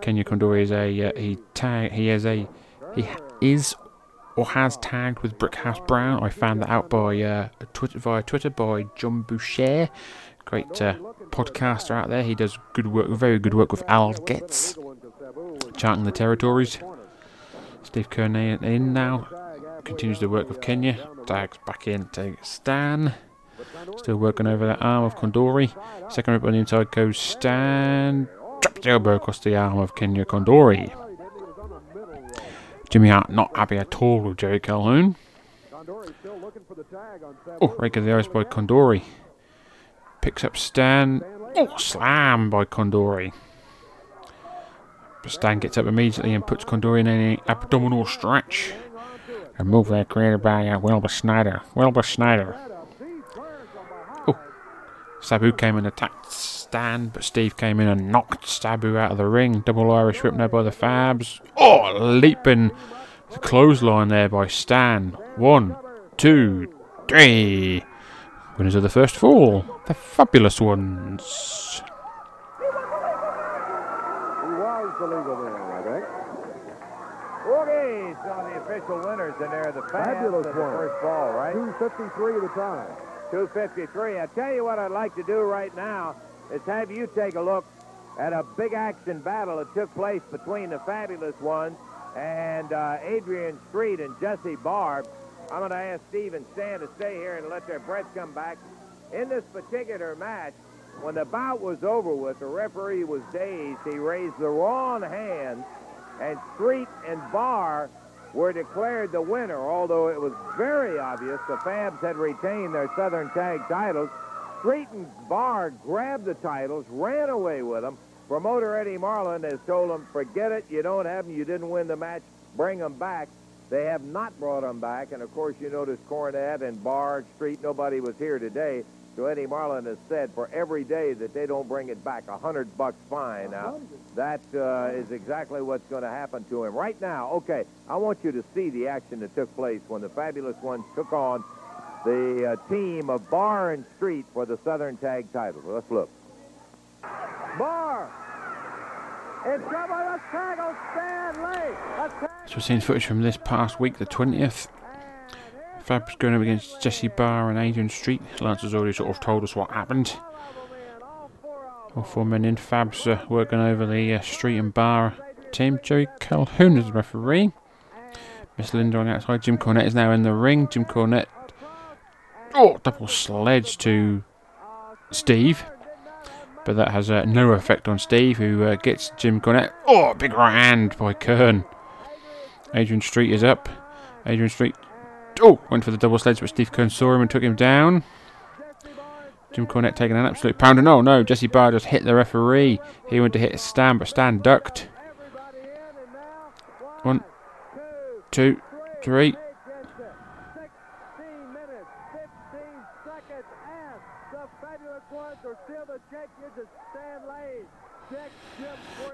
Kenya Kondori is a uh, he tag he has a he is or has tagged with Brickhouse Brown. I found that out by uh, Twitter via Twitter by John Boucher, great uh, podcaster out there. He does good work, very good work with Al Getz, charting the territories. Steve Keirn in now continues the work of Kenya. Tags back in to Stan. Still working over that arm of Kondori. Second rip on the inside goes Stan. Elbow across the arm of Kenya Kondori. Jimmy Hart not happy at all with Jerry Calhoun. Oh, of the ice by Kondori. Picks up Stan. Oh, slam by Kondori. But Stan gets up immediately and puts Kondori in an abdominal stretch. A move there created by uh, Wilbur Snyder. Wilbur Snyder. Oh, Sabu came and attacked Stan, but Steve came in and knocked Sabu out of the ring. Double Irish whip now by the Fabs. Oh, leaping the clothesline there by Stan. One, two, three. Winners of the first fall, the fabulous ones. He was the legal winner, I think. Okay, so the official winners, and they're the Fabulous of the one. first ball, right? 253 at the time. 253. I tell you what I'd like to do right now is have you take a look at a big action battle that took place between the fabulous ones and uh, Adrian Street and Jesse Barr. I'm going to ask Steve and Stan to stay here and let their breath come back. In this particular match, when the bout was over with, the referee was dazed. He raised the wrong hand, and Street and Barr were declared the winner, although it was very obvious the Fabs had retained their Southern Tag titles. And Barr grabbed the titles, ran away with them. Promoter Eddie Marlin has told them, forget it, you don't have them, you didn't win the match, bring them back. They have not brought them back, and of course you notice Cornette and Barr, Street, nobody was here today. So Eddie Marlin has said for every day that they don't bring it back, a hundred bucks fine. Now, that uh, is exactly what's going to happen to him. Right now, okay, I want you to see the action that took place when the Fabulous Ones took on the uh, team of Barr and Street for the Southern Tag title. Let's look. Barr. It's trouble. Let's tackle Stanley. Let's So we're seeing footage from this past week, the 20th. Fab's going up against Jesse Barr and Adrian Street. Lance has already sort of told us what happened. All four men in. Fab's uh, working over the uh, Street and Barr team. Joey Calhoun is the referee. Miss Linda on the outside. Jim Cornette is now in the ring. Jim Cornette. Oh, double sledge to Steve. But that has uh, no effect on Steve, who uh, gets Jim Cornette. Oh, big right hand by Keirn. Adrian Street is up. Adrian Street. Oh, went for the double sledge, but Steve Keirn saw him and took him down. Jim Cornette taking an absolute pounder. No, no, Jesse Barr just hit the referee. He went to hit Stan, but Stan ducked. One, two, three.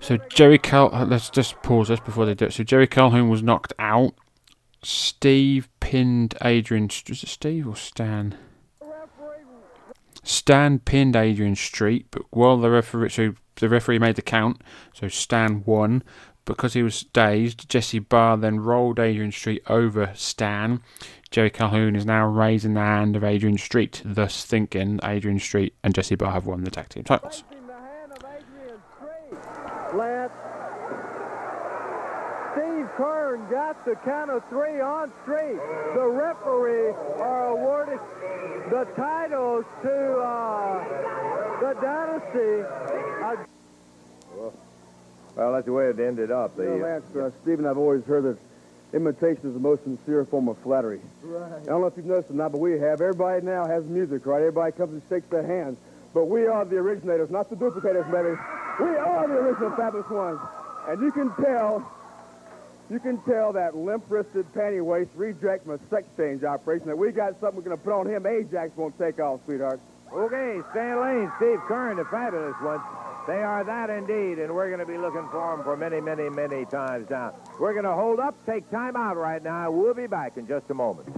So Jerry Cal, uh, let's just pause this before they do it. So Jerry Calhoun was knocked out. Steve pinned Adrian. Is it Steve or Stan? Stan pinned Adrian Street, but while the referee, so the referee made the count, so Stan won. Because he was dazed, Jesse Barr then rolled Adrian Street over Stan. Jerry Calhoun is now raising the hand of Adrian Street, thus thinking Adrian Street and Jesse Barr have won the tag team titles. Lance. Steve Keirn got the count of three on straight. The referee are awarded the titles to uh, the Dynasty. Uh, Well, that's the way it ended up. You know, Lance, uh, Stephen, I've always heard that imitation is the most sincere form of flattery. right. I don't know if you've noticed or not, but we have. Everybody now has music, right? Everybody comes and shakes their hands. But we are the originators, not the duplicators, baby. We are the original fabulous ones. And you can tell, you can tell that limp-wristed panty waist reject from a sex change operation that we got something we're going to put on him. Ajax won't take off, sweetheart. okay, Stan Lane, Steve Keirn, the fabulous ones. They are that indeed, and we're going to be looking for them for many, many, many times now. We're going to hold up, take time out right now. We'll be back in just a moment.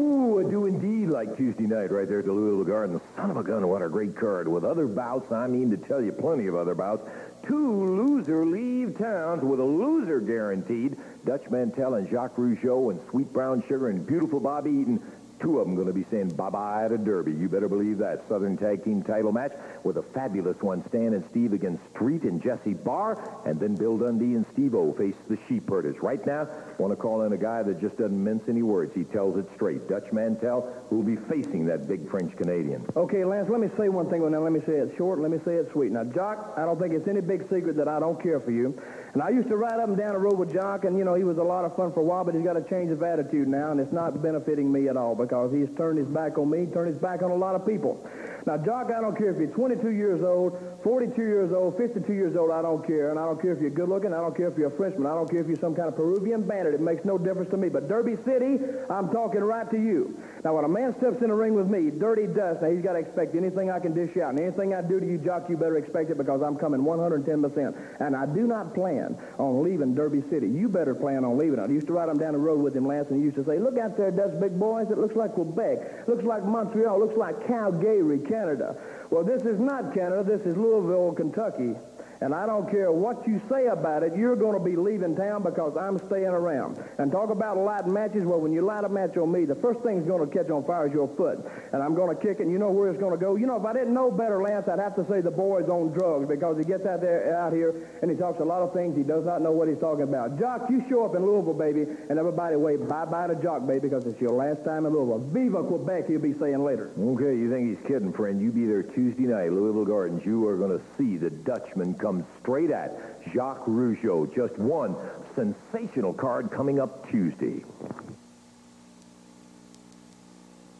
Ooh, I do indeed like Tuesday night right there at the Louisville Garden. Son of a gun, what a great card. With other bouts, I mean to tell you plenty of other bouts. Two loser leave towns with a loser guaranteed. Dutch Mantell and Jacques Rougeau and Sweet Brown Sugar and Beautiful Bobby Eaton. Two of them going to be saying bye-bye to Derby. You better believe that. Southern Tag Team title match with a fabulous one. Stan and Steve against Street and Jesse Barr. And then Bill Dundee and Steve-O face the Sheep Herders. Right now, want to call in a guy that just doesn't mince any words. He tells it straight. Dutch Mantell, will be facing that big French-Canadian. Okay, Lance, let me say one thing. Well, Now, let me say it short, let me say it sweet. Now, Jock, I don't think it's any big secret that I don't care for you. And I used to ride up and down the road with Jock, and, you know, he was a lot of fun for a while, but he's got a change of attitude now, and it's not benefiting me at all because he's turned his back on me, turned his back on a lot of people. Now, Jock, I don't care if you're 22 years old, 42 years old, 52 years old, I don't care. And I don't care if you're good looking, I don't care if you're a Frenchman, I don't care if you're some kind of Peruvian bandit. It makes no difference to me. But Derby City, I'm talking right to you. Now, when a man steps in the ring with me, Dirty Dutch, now he's got to expect anything I can dish out. And anything I do to you, Jock, you better expect it because I'm coming 110%. And I do not plan on leaving Derby City. You better plan on leaving. I used to ride him down the road with him, Lance, and he used to say, look out there, Dust Big Boys. It looks like Quebec. Looks like Montreal. Looks like Calgary, Canada. Well, this is not Canada. This is Louisville, Kentucky. And I don't care what you say about it, you're going to be leaving town because I'm staying around. And talk about lighting matches. Well, when you light a match on me, the first thing's going to catch on fire is your foot. And I'm going to kick it, and you know where it's going to go. You know, if I didn't know better, Lance, I'd have to say the boy's on drugs because he gets out there out here and he talks a lot of things he does not know what he's talking about. Jock, you show up in Louisville, baby, and everybody wave bye-bye to Jock, baby, because it's your last time in Louisville. Viva Quebec, he'll be saying later. Okay, you think he's kidding, friend. You be there Tuesday night, Louisville Gardens. You are going to see the Dutchman come straight at Jacques Rougeau. Just one sensational card coming up Tuesday.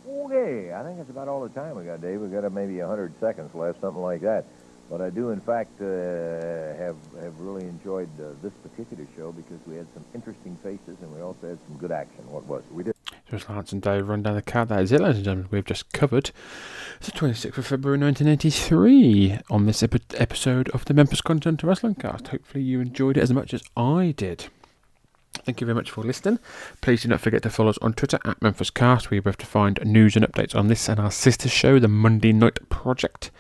Okay, I think that's about all the time we got, Dave. we got maybe 100 seconds left, something like that. But I do, in fact, uh, have have really enjoyed uh, this particular show because we had some interesting faces and we also had some good action. What was it? We did. Just Lance and Dave run down the card. That is it, ladies and gentlemen. We've just covered the 26th of February 1983 on this epi- episode of the Memphis Continental Wrestling Cast. Hopefully, you enjoyed it as much as I did. Thank you very much for listening. Please do not forget to follow us on Twitter at MemphisCast, where you'll be to find news and updates on this and our sister show, the Monday Night Project.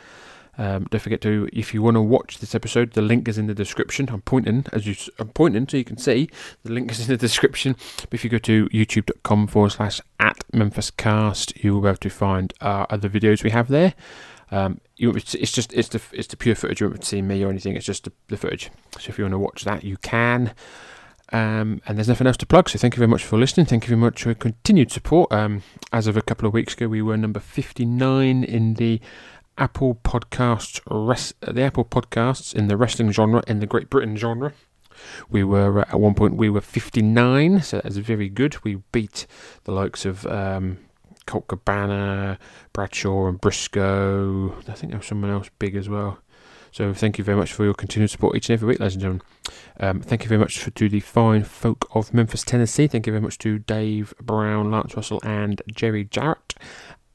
Um, don't forget to, if you want to watch this episode, the link is in the description. I'm pointing as you, I'm pointing so you can see. The link is in the description. But if you go to youtube.com forward slash at MemphisCast, you will be able to find our other videos we have there. Um, you, it's, it's just it's the it's the pure footage. You won't see me or anything. It's just the, the footage. So if you want to watch that, you can. Um, and there's nothing else to plug. So thank you very much for listening. Thank you very much for your continued support. Um, as of a couple of weeks ago, we were number 59 in the Apple Podcasts, res- the Apple Podcasts in the wrestling genre, in the Great Britain genre. We were uh, at one point we were 59, so that's very good. We beat the likes of um, Colt Cabana, Bradshaw, and Briscoe. I think there was someone else big as well. So thank you very much for your continued support each and every week, ladies and gentlemen. Um, thank you very much for, to the fine folk of Memphis, Tennessee. Thank you very much to Dave Brown, Lance Russell, and Jerry Jarrett.